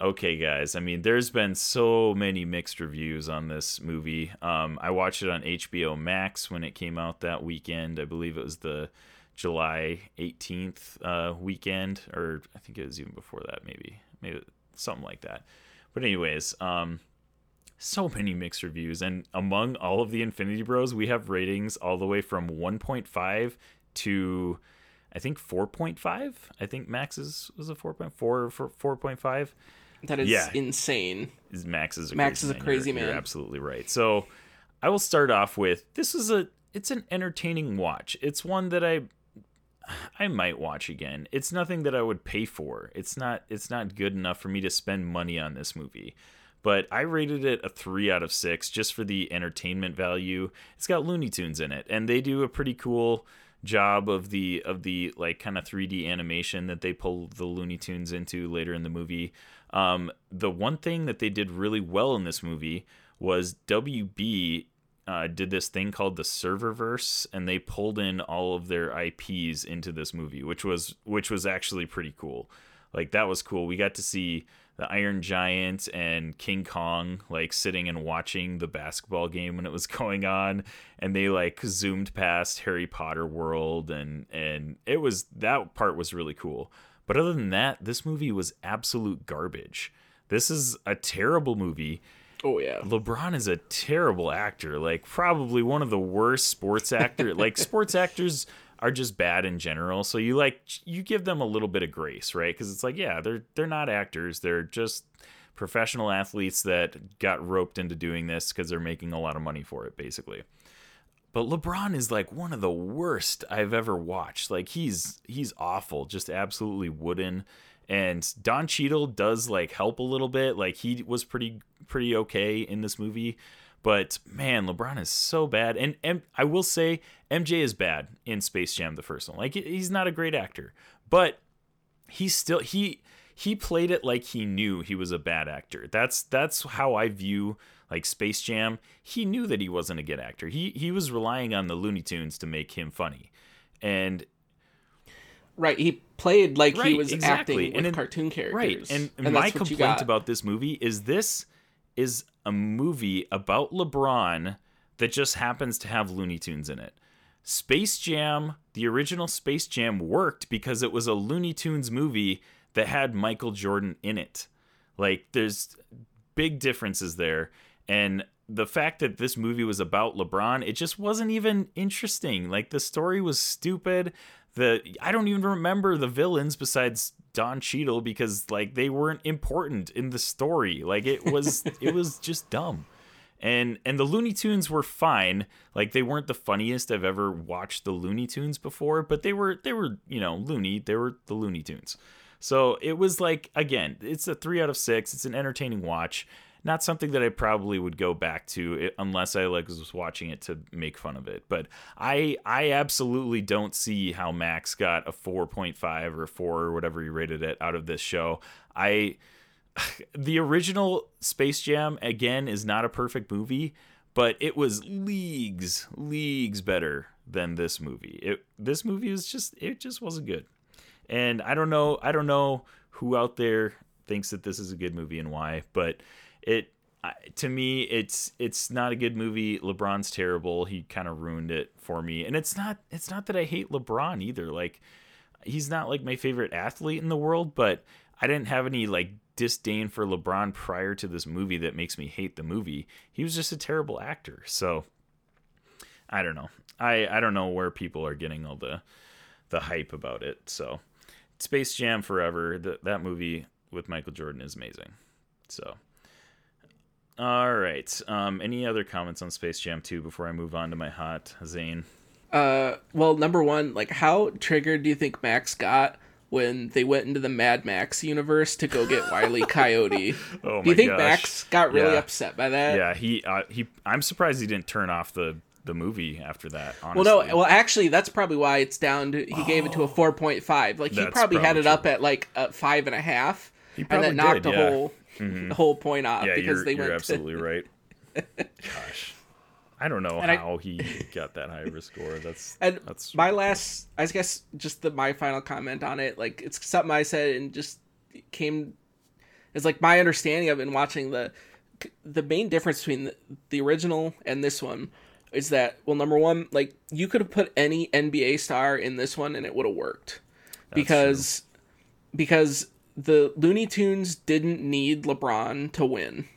Okay, guys. I mean, there's been so many mixed reviews on this movie. Um, I watched it on HBO Max when it came out that weekend. I believe it was the July 18th uh, weekend, or I think it was even before that, maybe, maybe something like that. But anyways, um, so many mixed reviews, and among all of the Infinity Bros, we have ratings all the way from 1.5 to I think 4.5. I think Max's was a 4.4 or 4.5 that is yeah. insane. Max is a Max crazy is a man. crazy You're- You're man. absolutely right. So I will start off with this is a it's an entertaining watch. It's one that I I might watch again. It's nothing that I would pay for. It's not it's not good enough for me to spend money on this movie. But I rated it a 3 out of 6 just for the entertainment value. It's got Looney Tunes in it and they do a pretty cool job of the of the like kind of 3D animation that they pull the Looney Tunes into later in the movie. Um, the one thing that they did really well in this movie was WB uh, did this thing called the Serververse, and they pulled in all of their IPs into this movie, which was which was actually pretty cool. Like that was cool. We got to see the Iron Giant and King Kong like sitting and watching the basketball game when it was going on, and they like zoomed past Harry Potter World, and and it was that part was really cool. But other than that, this movie was absolute garbage. This is a terrible movie. Oh yeah. LeBron is a terrible actor, like probably one of the worst sports actor. like sports actors are just bad in general. So you like you give them a little bit of grace, right? Because it's like, yeah, they're they're not actors. They're just professional athletes that got roped into doing this because they're making a lot of money for it, basically. But LeBron is like one of the worst I've ever watched. Like he's he's awful, just absolutely wooden. And Don Cheadle does like help a little bit. Like he was pretty pretty okay in this movie. But man, LeBron is so bad. And, and I will say MJ is bad in Space Jam the first one. Like he's not a great actor. But he's still he he played it like he knew he was a bad actor. That's that's how I view like Space Jam. He knew that he wasn't a good actor. He he was relying on the Looney Tunes to make him funny. And Right, he played like he was exactly. acting And with in- cartoon characters. right, and, and my that's what you complaint about this movie is this is a movie about LeBron that just happens to have Looney Tunes in it. Space Jam, the original Space Jam worked because it was a Looney Tunes movie that had Michael Jordan in it. Like there's big differences there. And the fact that this movie was about LeBron, it just wasn't even interesting. Like the story was stupid. The I don't even remember the villains besides Don Cheadle because like they weren't important in the story. Like it was it was just dumb. And and the Looney Tunes were fine. Like they weren't the funniest I've ever watched the Looney Tunes before, but they were they were, you know, loony. They were the Looney Tunes. So it was like again, it's a 3 out of 6. It's an entertaining watch not something that I probably would go back to unless I like was watching it to make fun of it. But I I absolutely don't see how Max got a 4.5 or 4 or whatever he rated it out of this show. I the original Space Jam again is not a perfect movie, but it was leagues leagues better than this movie. It this movie is just it just wasn't good. And I don't know I don't know who out there thinks that this is a good movie and why, but it to me it's it's not a good movie. Lebron's terrible. He kind of ruined it for me. And it's not it's not that i hate lebron either. Like he's not like my favorite athlete in the world but i didn't have any like disdain for lebron prior to this movie that makes me hate the movie. He was just a terrible actor. So i don't know. I i don't know where people are getting all the the hype about it. So space jam forever that that movie with michael jordan is amazing. So all right. Um, any other comments on Space Jam 2 before I move on to my hot Zayne? Uh, well, number one, like, how triggered do you think Max got when they went into the Mad Max universe to go get Wiley Coyote? oh do you think gosh. Max got really Yeah. upset by that? Yeah, he uh, he. I'm surprised he didn't turn off the the movie after that. Well, no. Well, actually, that's probably why it's down. To, he gave it to a four point five. Like he That's probably had probably it up at like a five and a half, He and probably that knocked did, the yeah. whole Mm-hmm. the whole point off yeah, because you're, they to- absolutely right. Gosh, I don't know And I- how he got that high of a score. That's And that's my last, I guess, just the my final comment on it, like it's something I said and just came is like my understanding of it and watching the the main difference between the, the original and this one is that well, number one, like you could have put any NBA star in this one and it would have worked because because the Looney Tunes didn't need LeBron to win,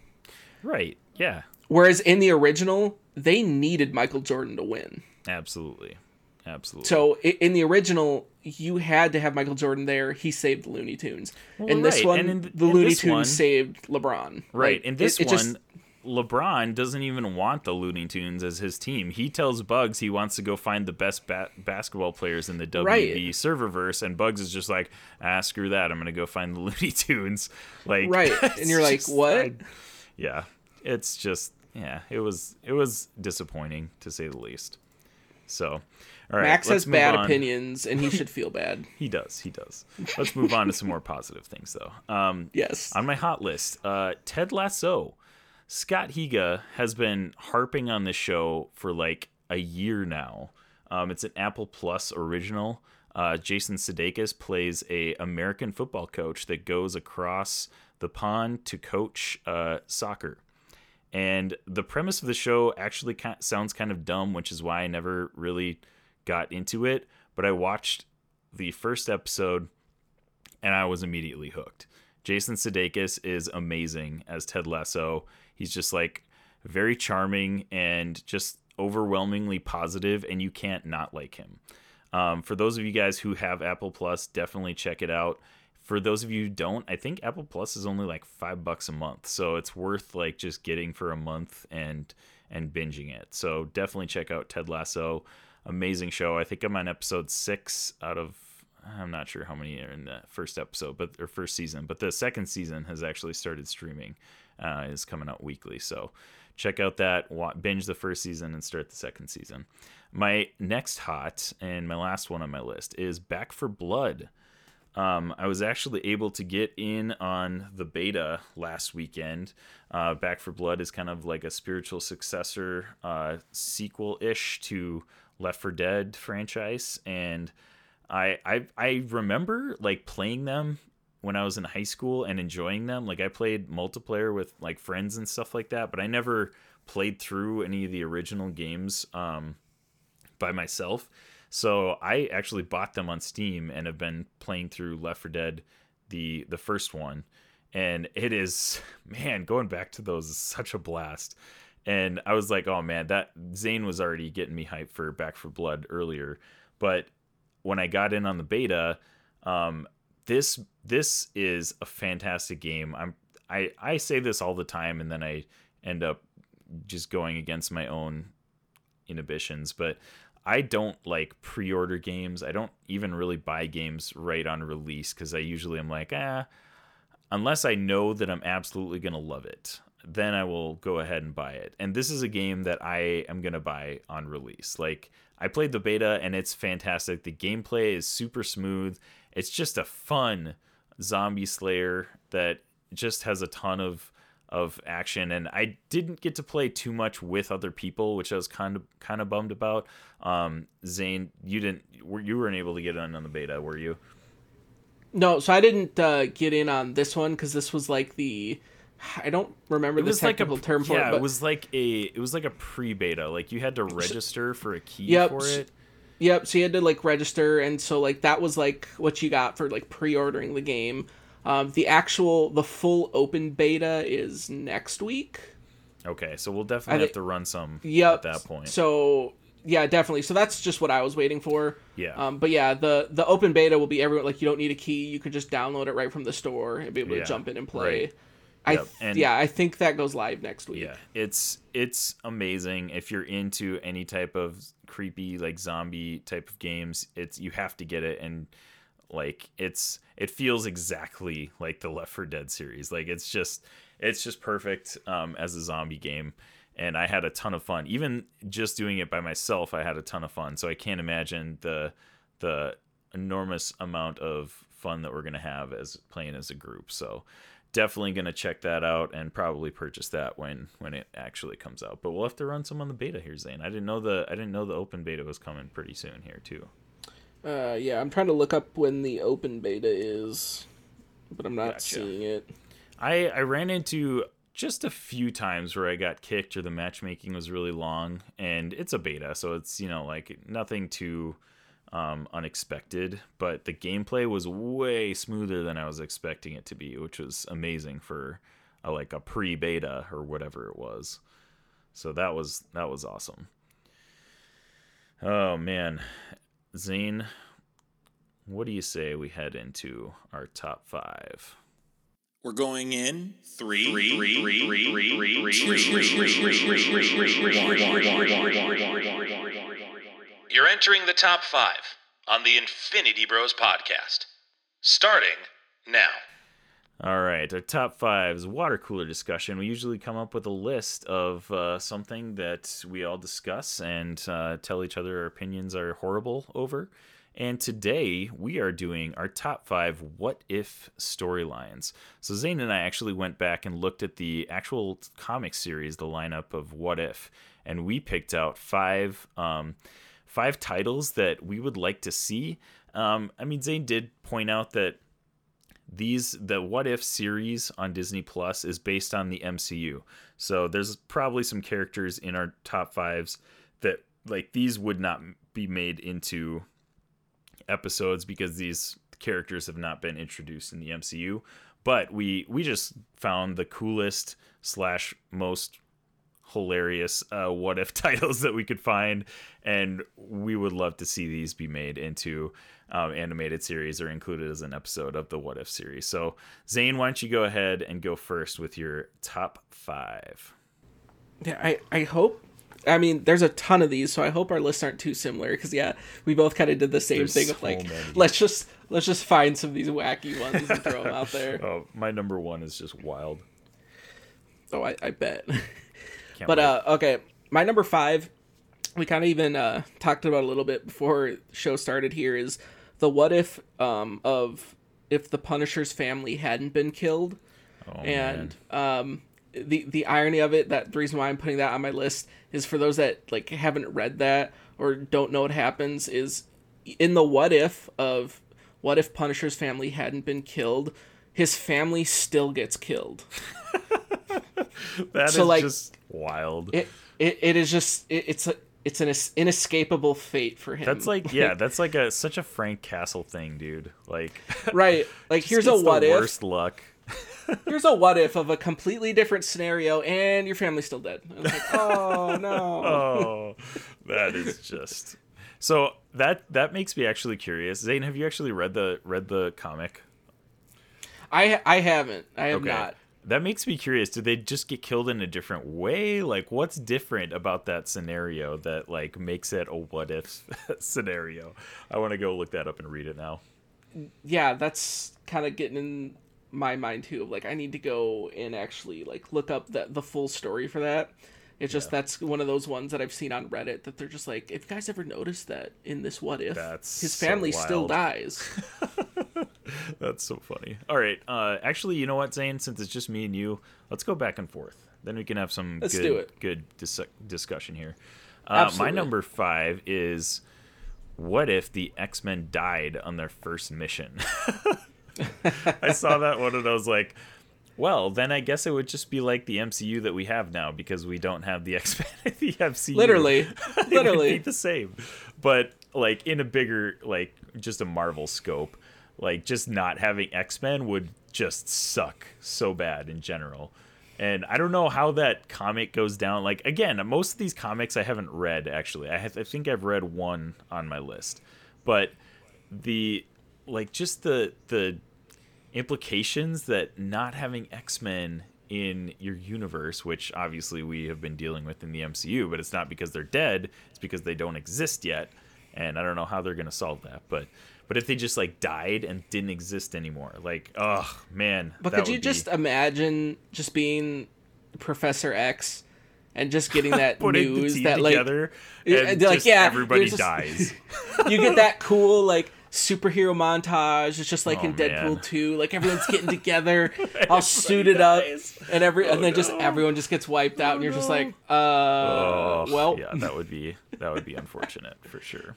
right. Yeah, whereas in the original they needed Michael Jordan to win. absolutely, absolutely. So in the original, you had to have Michael Jordan there. He saved the Looney Tunes. Well, in this right, one, in th- the Looney Tunes one- saved LeBron. Right. Like, In this it- it one, just- LeBron doesn't even want the Looney Tunes as his team. He tells Bugs he wants to go find the best ba- basketball players in the WB Right. serververse, and Bugs is just like, ah, screw that. I'm gonna go find the Looney Tunes. Like, right, and you're like, what? I- yeah, it's just yeah, it was it was disappointing to say the least. So, all right, Max has bad on. opinions, and he should feel bad. He does. He does. Let's move on to some more positive things, though. Um, Yes. on my hot list, uh, Ted Lasso. Scott Higa has been harping on this show for like a year now. Um, it's an Apple Plus original. Uh, Jason Sudeikis plays a American football coach that goes across the pond to coach uh, soccer. And the premise of the show actually sounds kind of dumb, which is why I never really got into it. But I watched the first episode and I was immediately hooked. Jason Sudeikis is amazing as Ted Lasso. He's just like very charming and just overwhelmingly positive, and you can't not like him. Um, for those of you guys who have Apple Plus, definitely check it out. For those of you who don't, I think Apple Plus is only like five bucks a month, so it's worth like just getting for a month and and binging it. So definitely check out Ted Lasso. Amazing show. I think I'm on episode six out of I'm not sure how many are in the first episode, but or first season, but the second season has actually started streaming. Uh, is coming out weekly, so check out that. Binge the first season and start the second season. My next hot and my last one on my list is Back 4 Blood. Um, I was actually able to get in on the beta last weekend. Uh, Back 4 Blood is kind of like a spiritual successor, uh, sequel ish to Left 4 Dead franchise, and I, I I remember like playing them when I was in high school and enjoying them. Like I played multiplayer with like friends and stuff like that, but I never played through any of the original games. Um, by myself. So I actually bought them on Steam and have been playing through Left 4 Dead, the the first one, and it is man going back to those is such a blast. And I was like, oh man, that Zayne was already getting me hyped for Back 4 Blood earlier, but when I got in on the beta, um, this this is a fantastic game. I'm I I say this all the time, and then I end up just going against my own inhibitions, but I don't like pre-order games. I don't even really buy games right on release because I usually am like, ah, unless I know that I'm absolutely gonna love it, then I will go ahead and buy it. And this is a game that I am gonna buy on release. Like I played the beta and it's fantastic. The gameplay is super smooth. It's just a fun zombie slayer that just has a ton of of action and I didn't get to play too much with other people which I was kind of kind of bummed about um Zayne you didn't you weren't able to get in on the beta were you No, so I didn't uh, get in on this one because this was like the I don't remember it the was like a term for yeah it, but it was like a it was like a pre-beta like you had to register for a key Yep. for it Yep, so you had to like register and so like that was like what you got for like pre-ordering the game. Um, the actual the full open beta is next week. okay so we'll definitely I have to run some Yep. at that point So yeah, definitely. So that's just what I was waiting for. Yeah. Um, but yeah, the the open beta will be everyone like you don't need a key. You can just download it right from the store and be able Yeah, to jump in and play. right. I th- and- yeah, I think that goes live next week. Yeah, it's it's amazing if you're into any type of creepy like zombie type of games. It's you have to get it and like it's it feels exactly like the Left 4 Dead series. Like it's just it's just perfect um, as a zombie game. And I had a ton of fun. Even just doing it by myself, I had a ton of fun. So I can't imagine the the enormous amount of fun that we're gonna have as playing as a group. So definitely gonna check that out and probably purchase that when when it actually comes out. But we'll have to run some on the beta here, Zayne. I didn't know the I didn't know the open beta was coming pretty soon here too. Uh, yeah, I'm trying to look up when the open beta is, but I'm not Gotcha. seeing it. I I ran into just a few times where I got kicked or the matchmaking was really long and it's a beta, so it's you know like nothing too um, unexpected, but the gameplay was way smoother than I was expecting it to be, which was amazing for a, like a pre-beta or whatever it was. So that was that was awesome. Oh man, Zayne, what do you say we head into our top five? We're going in three, Three, three, three, three, three, three, three, two, three, You're entering the top five on the Infinity Bros podcast. Starting now. All right, our top five is water cooler discussion. We usually come up with a list of uh, something that we all discuss and uh, tell each other our opinions are horrible over. And today we are doing our top five what if storylines. So Zayne and I actually went back and looked at the actual comic series, the lineup of what if, and we picked out five um, five titles that we would like to see. Um, I mean, Zayne did point out that these the what if series on disney plus is based on the mcu so there's probably some characters in our top fives that like these would not be made into episodes because these characters have not been introduced in the mcu but we we just found the coolest slash most hilarious uh, what if titles that we could find and we would love to see these be made into um, animated series or included as an episode of the what if series so zayne why don't you go ahead and go first with your top five Yeah, I I hope. I mean, there's a ton of these, so I hope our lists aren't too similar. Because yeah, we both kind of did the same There's thing of like, many. let's just let's just find some of these wacky ones and throw them out there. oh my number one is just wild Oh, I, I bet. Can't But uh, okay, my number five, we kind of even uh, talked about a little bit before the show started. Here is the what if um, of if the Punisher's family hadn't been killed, oh, and um, the the irony of it that the reason why I'm putting that on my list is for those that like haven't read that or don't know what happens is in the what if of what if Punisher's family hadn't been killed, his family still gets killed. that is so, like, just wild it it, it is just it, it's a it's an inescapable fate for him. That's like yeah, that's like a such a Frank Castle thing, dude. Like right. Like here's a what if. worst luck. Here's a what if of a completely different scenario, and your family's still dead. Like, oh no. Oh, that is just so that that makes me actually curious. Zane, have you actually read the read the comic? I I haven't. I have not. That makes me curious. Did they just get killed in a different way? Like, what's different about that scenario that like makes it a what if scenario? I want to go look that up and read it now. Yeah, that's kind of getting in my mind too. Like I need to go and actually like look up the the full story for that. It's just that's one of those ones that I've seen on Reddit that they're just like, if you guys ever noticed that in this what if, That's his so family still dies. That's so funny. All right. Uh, actually, you know what, Zayne? Since it's just me and you, let's go back and forth. Then we can have some Let's good, do it. good dis- discussion here. Uh, my number five is what if the X Men died on their first mission? I saw that one and I was like, well, then I guess it would just be like the MCU that we have now because we don't have the X Men the MCU. Literally, It would be literally. the same, but like in a bigger, like just a Marvel scope. Like just not having X Men would just suck so bad in general. And I don't know how that comic goes down. Like again, most of these comics I haven't read actually. I, have, I think I've read one on my list, but the like just the the implications that not having X-Men in your universe, which obviously we have been dealing with in the MCU, but it's not because they're dead, it's because they don't exist yet. And I don't know how they're going to solve that, but but if they just like died and didn't exist anymore, like oh man, But could you be- just imagine just being Professor X and just getting that news that like and like, yeah, everybody just- dies. you get that cool like superhero montage. It's just like Oh, in Deadpool man. 2, like everyone's getting together, all suited up, and every and Oh, then just everyone just gets wiped out, and you're just like, uh, Oh, well, yeah, that would be that would be unfortunate for sure.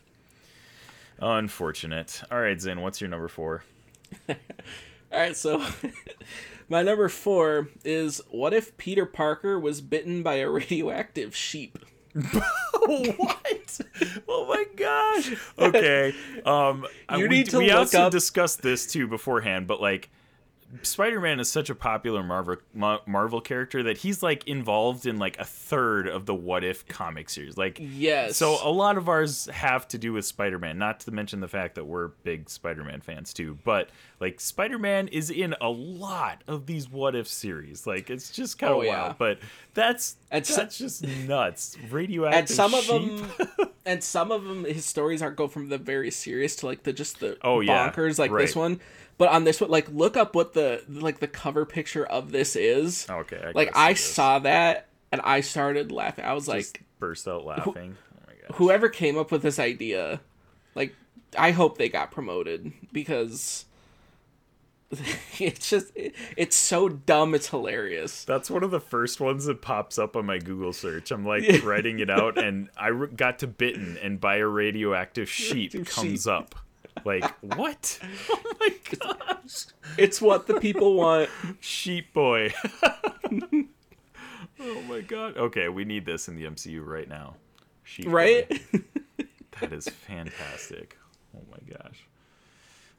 Unfortunate. All right, Zayne, what's your number four? All right, so my number four is what if Peter Parker was bitten by a radioactive sheep? what? Oh my gosh. Okay. Um, I- You we, need to we also up- discussed this too beforehand, but like. Spider-Man is such a popular Marvel Marvel character that he's like involved in like a third of the What If comic series. Like Yes. So a lot of ours have to do with Spider-Man, not to mention the fact that we're big Spider-Man fans too. But like Spider-Man is in a lot of these what if series. Like it's just kind of Oh, yeah. wild. But that's And so- that's just nuts. Radioactive and some of them and some of them his stories aren't go from the very serious to like the just the Oh, yeah, bonkers like this one but on this one like look up what the like the cover picture of this is Okay. I like i saw that and i started laughing i was Just like burst out laughing. oh my god. whoever came up with this idea like i hope they got promoted because it's just it- it's so dumb it's hilarious That's one of the first ones that pops up on my Google search. I'm like writing it out, and I re- got to bitten, and by a radioactive sheep Radioactive comes sheep. up. Like what? Oh my gosh! it's what the people want Sheep boy. oh my god. Okay, we need this in the MCU right now. Sheep boy. right That is fantastic. Oh my gosh.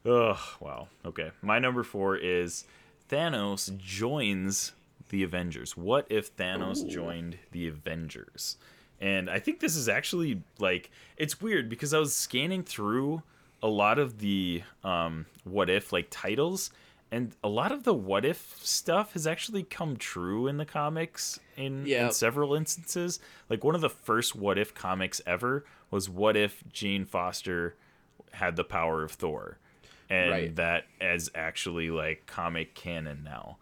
Ugh, wow. Okay. My number four is Thanos joins the Avengers. What if Thanos joined the Avengers? And I think this is actually like it's weird because I was scanning through a lot of the um what if like titles and a lot of the what if stuff has actually come true in the comics in, in several instances. Like one of the first what if comics ever was what if Jane Foster had the power of Thor. And Right. that as actually like comic canon now.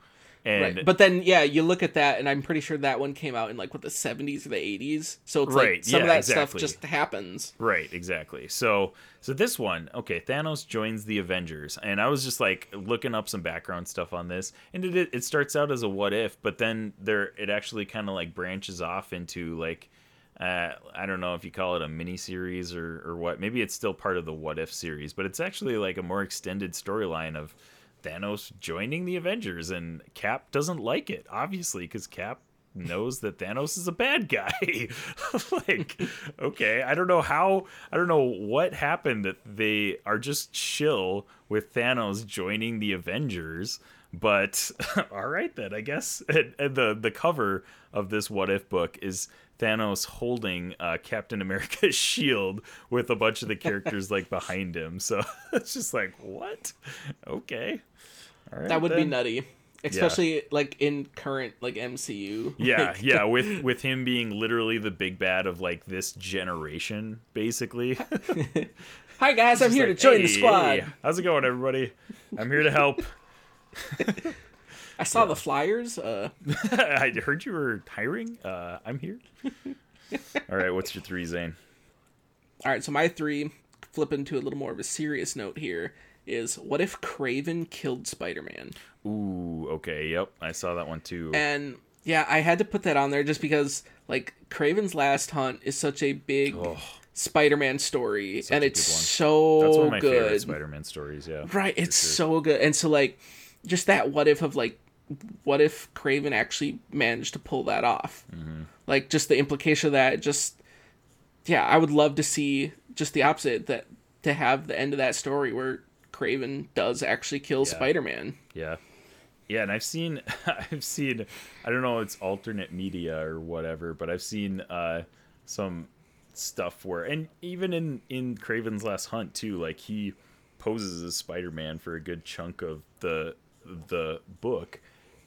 And right. But then, yeah, you look at that, and I'm pretty sure that one came out in like what the 70s or the 80s. So it's like Right, some of yeah, that stuff exactly. just happens. Right, exactly. So so this one, okay, Thanos joins the Avengers, and I was just like looking up some background stuff on this, and it it starts out as a what if, but then there it actually kind of like branches off into like uh, I don't know if you call it a mini series or or what. Maybe it's still part of the what if series, but it's actually like a more extended storyline of Thanos joining the Avengers, and Cap doesn't like it, obviously, because Cap knows that Thanos is a bad guy. like, okay, I don't know how, I don't know what happened that they are just chill with Thanos joining the Avengers. But all right then, I guess. And, and the the cover of this What If book is Thanos holding uh, Captain America's shield with a bunch of the characters like behind him. So it's just like what? Okay, all right. That would be nutty, especially like in current like MCU. Yeah, Like, yeah, with with him being literally the big bad of like this generation, basically. Hi guys, I'm here like, to join "Hey, the squad. hey, how's it going, everybody? I'm here to help. I saw the flyers. Uh, I heard you were hiring. Uh, I'm here. All right, what's your three, Zayne? all right, so my three, flipping to a little more of a serious note here, is what if Kraven killed Spider-Man? Ooh, okay, yep, I saw that one too. And yeah, I had to put that on there just because like Kraven's Last Hunt is such a big Spider-Man story, and a it's so That's one of my good. favorite Spider-Man stories. Yeah, Right, it's sure. so good. And so like just that what if of like what if Kraven actually managed to pull that off? Mm-hmm. Like just the implication of that just yeah, I would love to see just the opposite that to have the end of that story where Kraven does actually kill Spider-Man. Yeah. Yeah, and I've seen I've seen I don't know it's alternate media or whatever, but I've seen uh some stuff where and even in in Kraven's Last Hunt too, like he poses as Spider-Man for a good chunk of the the book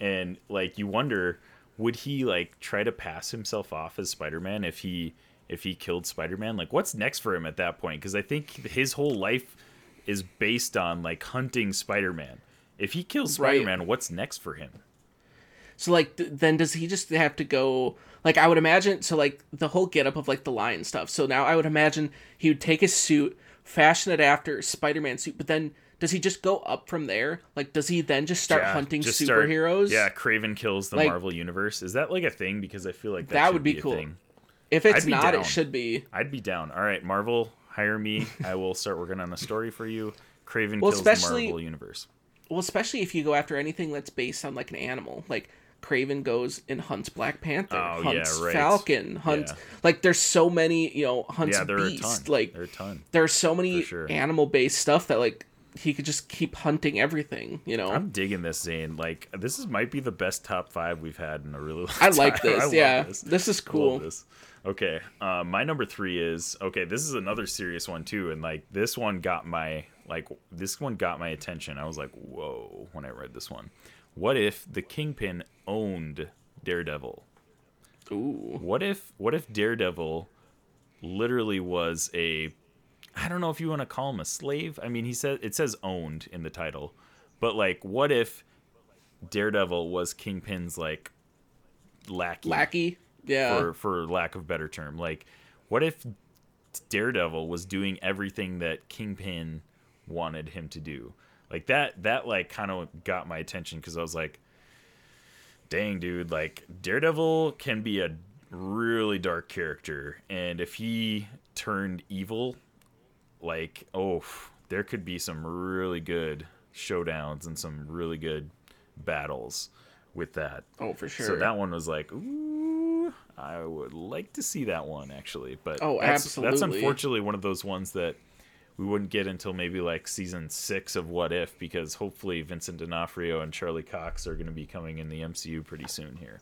and like you wonder would he like try to pass himself off as Spider-Man if he if he killed Spider-Man? Like what's next for him at that point? Cuz I think his whole life is based on like hunting Spider-Man. If he kills Spider-Man, what's next for him? So like th- then does he just have to go like I would imagine so like the whole getup of like the lion stuff. So now I would imagine he would take his suit, fashion it after Spider-Man suit, but then does he just go up from there? Like does he then just start Yeah, hunting just start- superheroes? yeah, Kraven kills the Like- Marvel universe. Is that like a thing? Because I feel like that, That would be a cool. thing. If it's not, down. it should be. I'd be down. All right, Marvel, hire me. I will start working on a story for you. Kraven Well, kills the Marvel universe. Well, especially if you go after anything that's based on like an animal. Like Kraven goes and hunts Black Panther, Oh, yeah, hunts right. Falcon, hunts Yeah. like there's so many, you know, hunts Yeah, there are a ton. Like there are a ton. there's so many sure. animal based stuff that like he could just keep hunting everything, you know. I'm digging this, Zayne. Like this is might be the best top five we've had in a really long I like time. I this. love yeah, this. this. is I cool. this. Okay, uh, my number three is okay. This is another serious one too, and like this one got my like this one got my attention. I was like, whoa, when I read this one. What if the Kingpin owned Daredevil? Ooh, What if what if Daredevil literally was a I don't know if you want to call him a slave. I mean, he said it says owned in the title. But like what if Daredevil was Kingpin's like lackey, lackey. Yeah, for for lack of better term. Like what if Daredevil was doing everything that Kingpin wanted him to do? Like that that like kind of got my attention cuz I was like dang dude, like Daredevil can be a really dark character and if he turned evil like oh there could be some really good showdowns and some really good battles with that oh for sure. so that one was like, ooh, I would like to see that one actually. But Oh, that's, That's unfortunately one of those ones that we wouldn't get until maybe like season six of What If, because hopefully Vincent D'Onofrio and Charlie Cox are going to be coming in the MCU pretty soon here.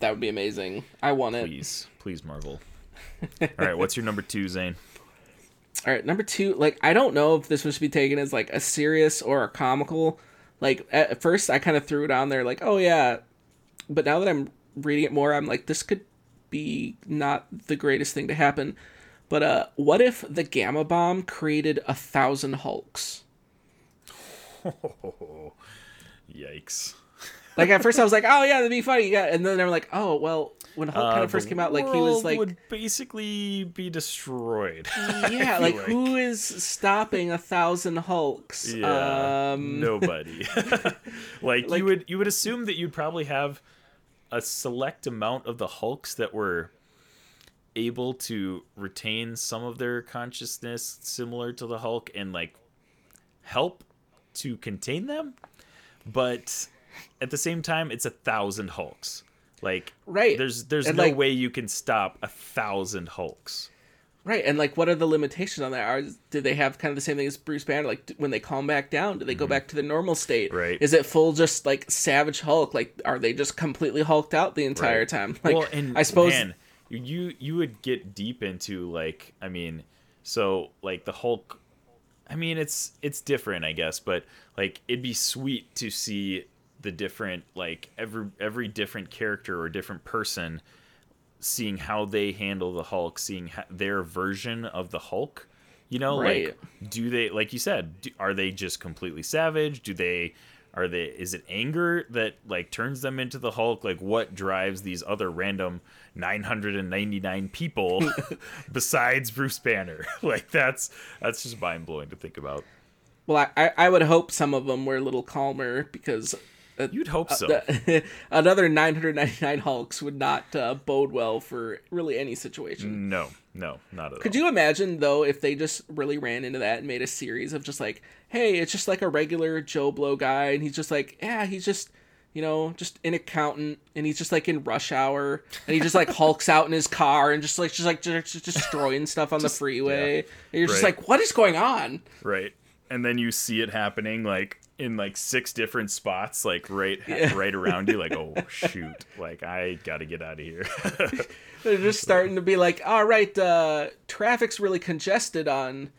that would be amazing. I want it. Please, please, Marvel. All right, what's your number two, Zayne? All right, number two. Like, I don't know if this was to be taken as like a serious or a comical. Like, at first, I kind of threw it on there, like, oh yeah. But now that I'm reading it more, I'm like, this could be not the greatest thing to happen. But uh, what if the gamma bomb created a thousand Hulks? Yikes! Like at first, I was like, oh yeah, that'd be funny. Yeah, and then I'm like, oh well. When Hulk kind Uh, of first came out, like he was like, would basically be destroyed. yeah, like, like. who is stopping a thousand Hulks? Yeah, um, nobody. like, like- you would you would assume that you'd probably have a select amount of the Hulks that were able to retain some of their consciousness similar to the Hulk and like help to contain them. But at the same time, it's a thousand Hulks. Like Right. there's there's And, no like- way you can stop a thousand Hulks. Right, and like, what are the limitations on that? Are do they have kind of the same thing as Bruce Banner? Like, when they calm back down, do they go back to the normal state? Mm-hmm. Right. Is it full just like Savage Hulk? Like, are they just completely hulked out the entire Right. time? Like, well, and I suppose man, you you would get deep into like I mean, so like the Hulk. I mean, it's it's different, I guess, but like it'd be sweet to see the different like every every different character or different person seeing how they handle the Hulk, seeing ha- their version of the Hulk. You know, Right. like do they like you said, do, are they just completely savage? Do they are they is it anger that like turns them into the Hulk? Like what drives these other random 999 people besides Bruce Banner? like that's that's just mind blowing to think about. Well, I, I would hope some of them were a little calmer because uh, You'd hope so. the, another 999 Hulks would not uh, bode well for really any situation. no, no, not at Could all. Could you imagine though if they just really ran into that and made a series of just like, hey, it's just like a regular Joe Blow guy, and he's just like, yeah, he's just, you know, just an accountant, and he's just like in rush hour, and he just like hulks out in his car and just like just like just, just destroying stuff on the freeway. And you're just like, what is going on? Right. And then you see it happening like in like six different spots, like right Yeah. right around you, like, oh shoot. Like I gotta get out of here. They're just starting to be like, all right, uh, traffic's really congested on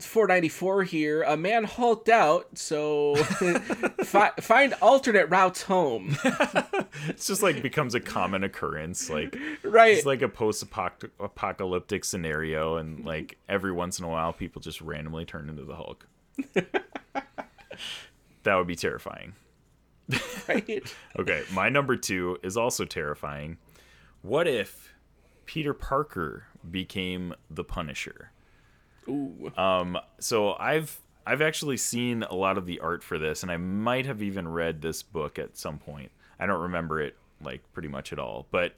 494 here. A man hulked out, so fi- find alternate routes home. it's just like becomes a common occurrence. Like Right. it's like a post apocalyptic scenario and like every once in a while people just randomly turn into the Hulk. That would be terrifying. right? Okay, my number two is also terrifying. What if Peter Parker became the Punisher? Ooh. Um, so I've I've actually seen a lot of the art for this, and I might have even read this book at some point. I don't remember it like pretty much at all, but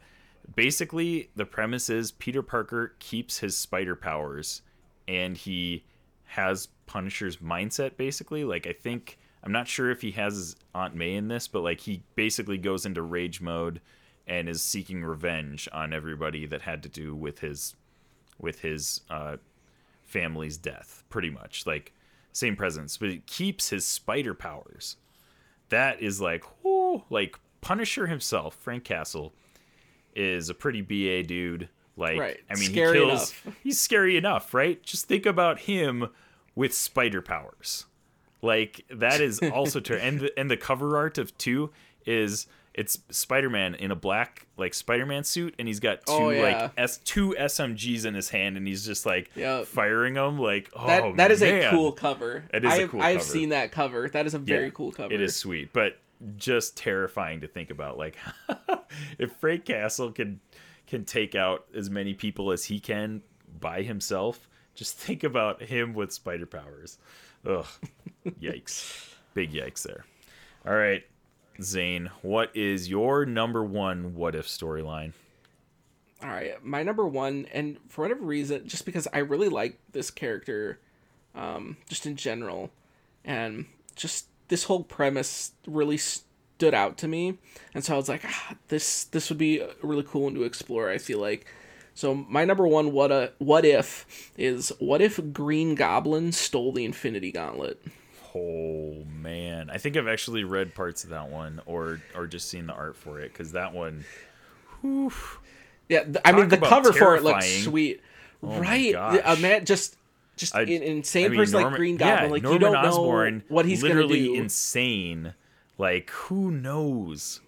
basically the premise is Peter Parker keeps his spider powers, and he has Punisher's mindset. Basically, like I think I'm not sure if he has his Aunt May in this, but like he basically goes into rage mode and is seeking revenge on everybody that had to do with his with his uh, family's death, pretty much. Like same presence, but it keeps his spider powers. That is like, whoo, like Punisher himself, Frank Castle, is a pretty ba dude. Like, Right. I mean, Scary he kills. enough. He's scary enough, right? Just think about him with spider powers. Like that is also ter- and the, and the cover art of two is it's Spider-Man in a black like Spider-Man suit and he's got oh, two Oh, yeah. like S two SMGs in his hand and he's just like Yep. firing them like oh That that is a cool cover. It is a I've, cool I've seen that cover. That is a very Yeah, cool cover. It is sweet, but just terrifying to think about. Like, if Frank Castle can can take out as many people as he can by himself, just think about him with spider powers. Ugh, yikes! Big yikes there. All right, Zayne, what is your number one what if storyline? All right, my number one, and for whatever reason, just because I really like this character, um, just in general, and just this whole premise really stood out to me, and so I was like, ah, this this would be really cool one to explore. I feel like. So my number one what a what if is what if Green Goblin stole the Infinity Gauntlet? Oh man, I think I've actually read parts of that one, or or just seen the art for it, because that one. whew, Yeah, th- I mean the cover for it looks sweet, oh my right? A man just just I- an insane I mean, person like Norman- Green yeah, Goblin. like Norman you don't Osborn, know what he's gonna literally do. insane. Like who knows?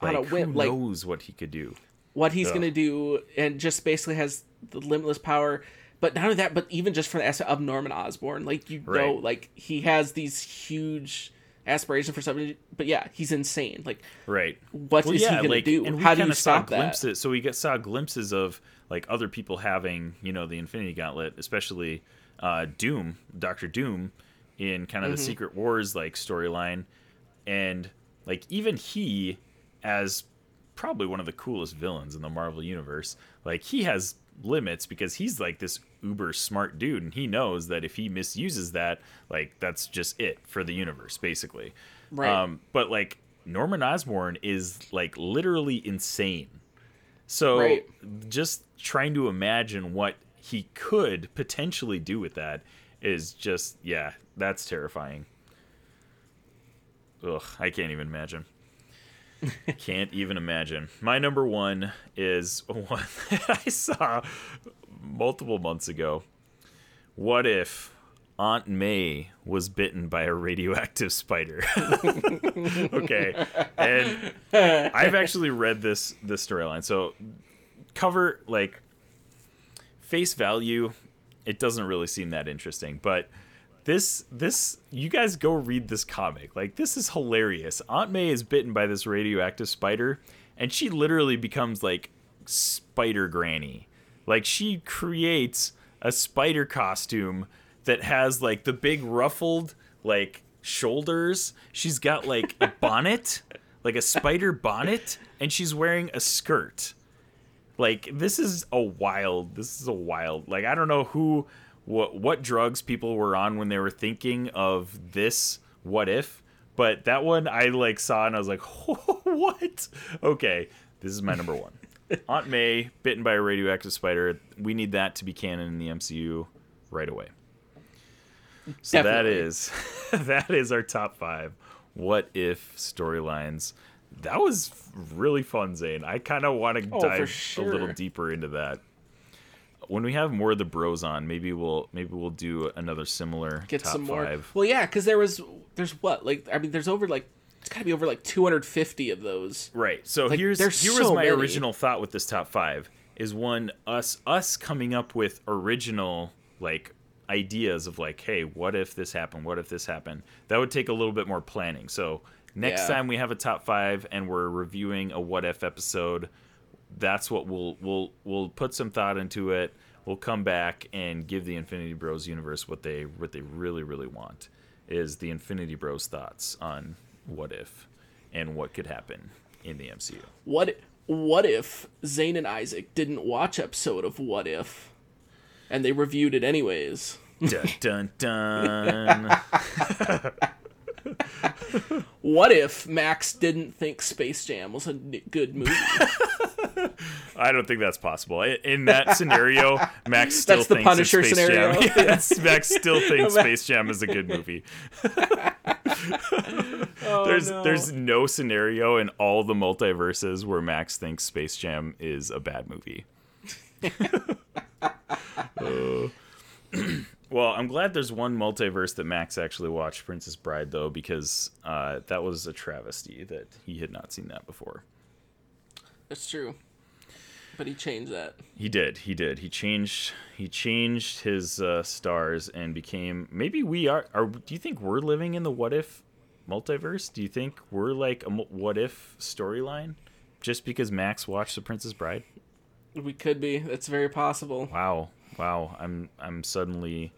Like who like- knows what he could do? What he's Ugh. gonna do, and just basically has the limitless power. But not only that, but even just from the aspect of Norman Osborn, like you know, like he has these huge aspirations for something. But yeah, he's insane. Like Right. what is he gonna do? And How do you stop that? glimpses, So we got saw glimpses of like other people having, you know, the Infinity Gauntlet, especially uh, Doom, Doctor Doom, in kind Mm-hmm. of the Secret Wars like storyline, and like even he, as probably one of the coolest villains in the Marvel universe, like he has limits because he's like this uber smart dude and he knows that if he misuses that like that's just it for the universe basically Right. um but like Norman Osborn is like literally insane. So Right. just trying to imagine what he could potentially do with that is just yeah, that's terrifying. Ugh, I can't even imagine. can't even imagine. My number one is one that I saw multiple months ago. What if Aunt May was bitten by a radioactive spider? okay. And I've actually read this this storyline. So cover like face value, it doesn't really seem that interesting, but this this you guys go read this comic. Like this is hilarious. Aunt May is bitten by this radioactive spider and she literally becomes like Spider Granny. Like she creates a spider costume that has like the big ruffled like shoulders. She's got like a bonnet, like a spider bonnet, and she's wearing a skirt. Like this is a wild. This is a wild. Like I don't know who, what what drugs people were on when they were thinking of this. What if? But that one I like saw and I was like, what? Okay, this is my number one. Aunt May bitten by a radioactive spider. We need that to be canon in the MCU right away. So that Definitely. is that is our top five. What if storylines? That was really fun, Zayne. I kind of want to Oh, dive a little deeper into that. When we have more of the bros on, maybe we'll maybe we'll do another similar Get some more. five. Well, yeah, because there was there's what like I mean there's over like it's got to be over like 250 of those. Right. So Like, here's there's here was my many. original thought with this top five is one us us coming up with original like ideas of like, hey, what if this happened? What if this happened? That would take a little bit more planning. So next Yeah. time we have a top five and we're reviewing a what if episode, that's what we'll we'll we'll put some thought into it. We'll come back and give the Infinity Bros universe what they what they really really want is the Infinity Bros thoughts on what if and what could happen in the MCU. What what if Zayne and Isaac didn't watch episode of What If, and they reviewed it anyways? dun dun dun. What if Max didn't think Space Jam was a good movie? I don't think that's possible. In that scenario, Max still That's the thinks it's Punisher Space scenario. Jam. Yes, Max still thinks Space Jam is a good movie. there's no. there's no scenario in all the multiverses where Max thinks Space Jam is a bad movie. Uh, well, I'm glad there's one multiverse that Max actually watched Princess Bride though, because uh, that was a travesty that he had not seen that before. That's true. But he changed that. He did. He did. He changed. He changed his uh, stars and became. Maybe we are. Are do you think we're living in the what if multiverse? Do you think we're like a what if storyline? Just because Max watched The Princess Bride? We could be. That's very possible. Wow. Wow. I'm. I'm suddenly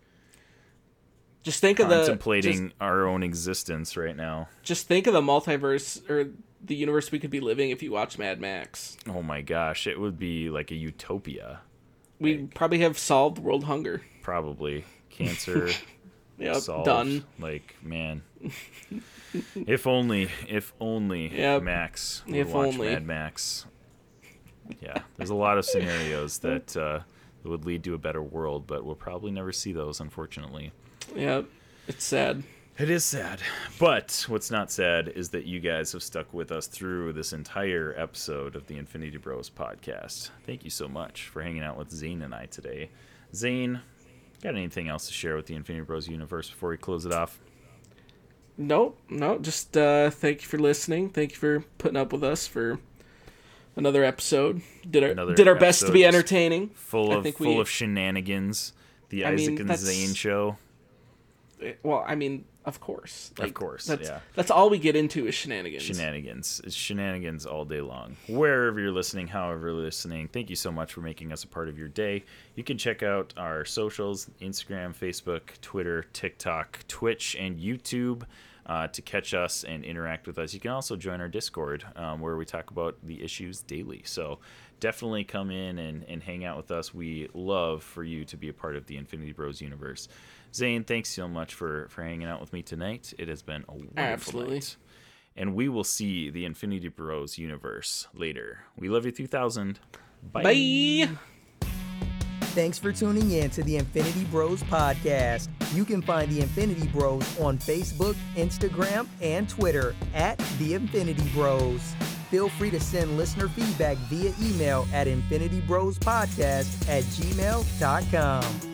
Just think of the contemplating Just, our own existence right now. just think of the multiverse or the universe we could be living if you watch Mad Max. Oh my gosh! It would be like a utopia. We probably have solved world hunger. Probably cancer. Solved. done. Like, man. if only, if only Yep. Max would If watch only. Mad Max. Yeah, there's a lot of scenarios that uh, that would lead to a better world, but we'll probably never see those, unfortunately. Yep. It's sad. It is sad. But what's not sad is that you guys have stuck with us through this entire episode of the Infinity Bros podcast. Thank you so much for hanging out with Zayne and I today. Zayne, got anything else to share with the Infinity Bros universe before we close it off? Nope, no. Just uh, thank you for listening. Thank you for putting up with us for another episode. Did our Another did our best to be entertaining. Full of full we- of shenanigans. The I mean, Isaac and Zayne show. Well, I mean, of course, Of course, That's yeah. that's all we get into is shenanigans. Shenanigans. It's shenanigans all day long. Wherever you're listening, however you're listening, thank you so much for making us a part of your day. You can check out our socials Instagram, Facebook, Twitter, TikTok, Twitch, and YouTube. Uh, to catch us and interact with us, you can also join our Discord um, where we talk about the issues daily. So definitely come in and, and hang out with us. We love for you to be a part of the Infinity Bros universe. Zayne, thanks so much for, for hanging out with me tonight. It has been a wonderful Absolutely. night. and we will see the Infinity Bros universe later. We love you, 2000. Bye. Bye. Thanks for tuning in to the Infinity Bros podcast. You can find the Infinity Bros on Facebook, Instagram, and Twitter at the Infinity Bros. Feel free to send listener feedback via email at infinitybrospodcast at gmail.com.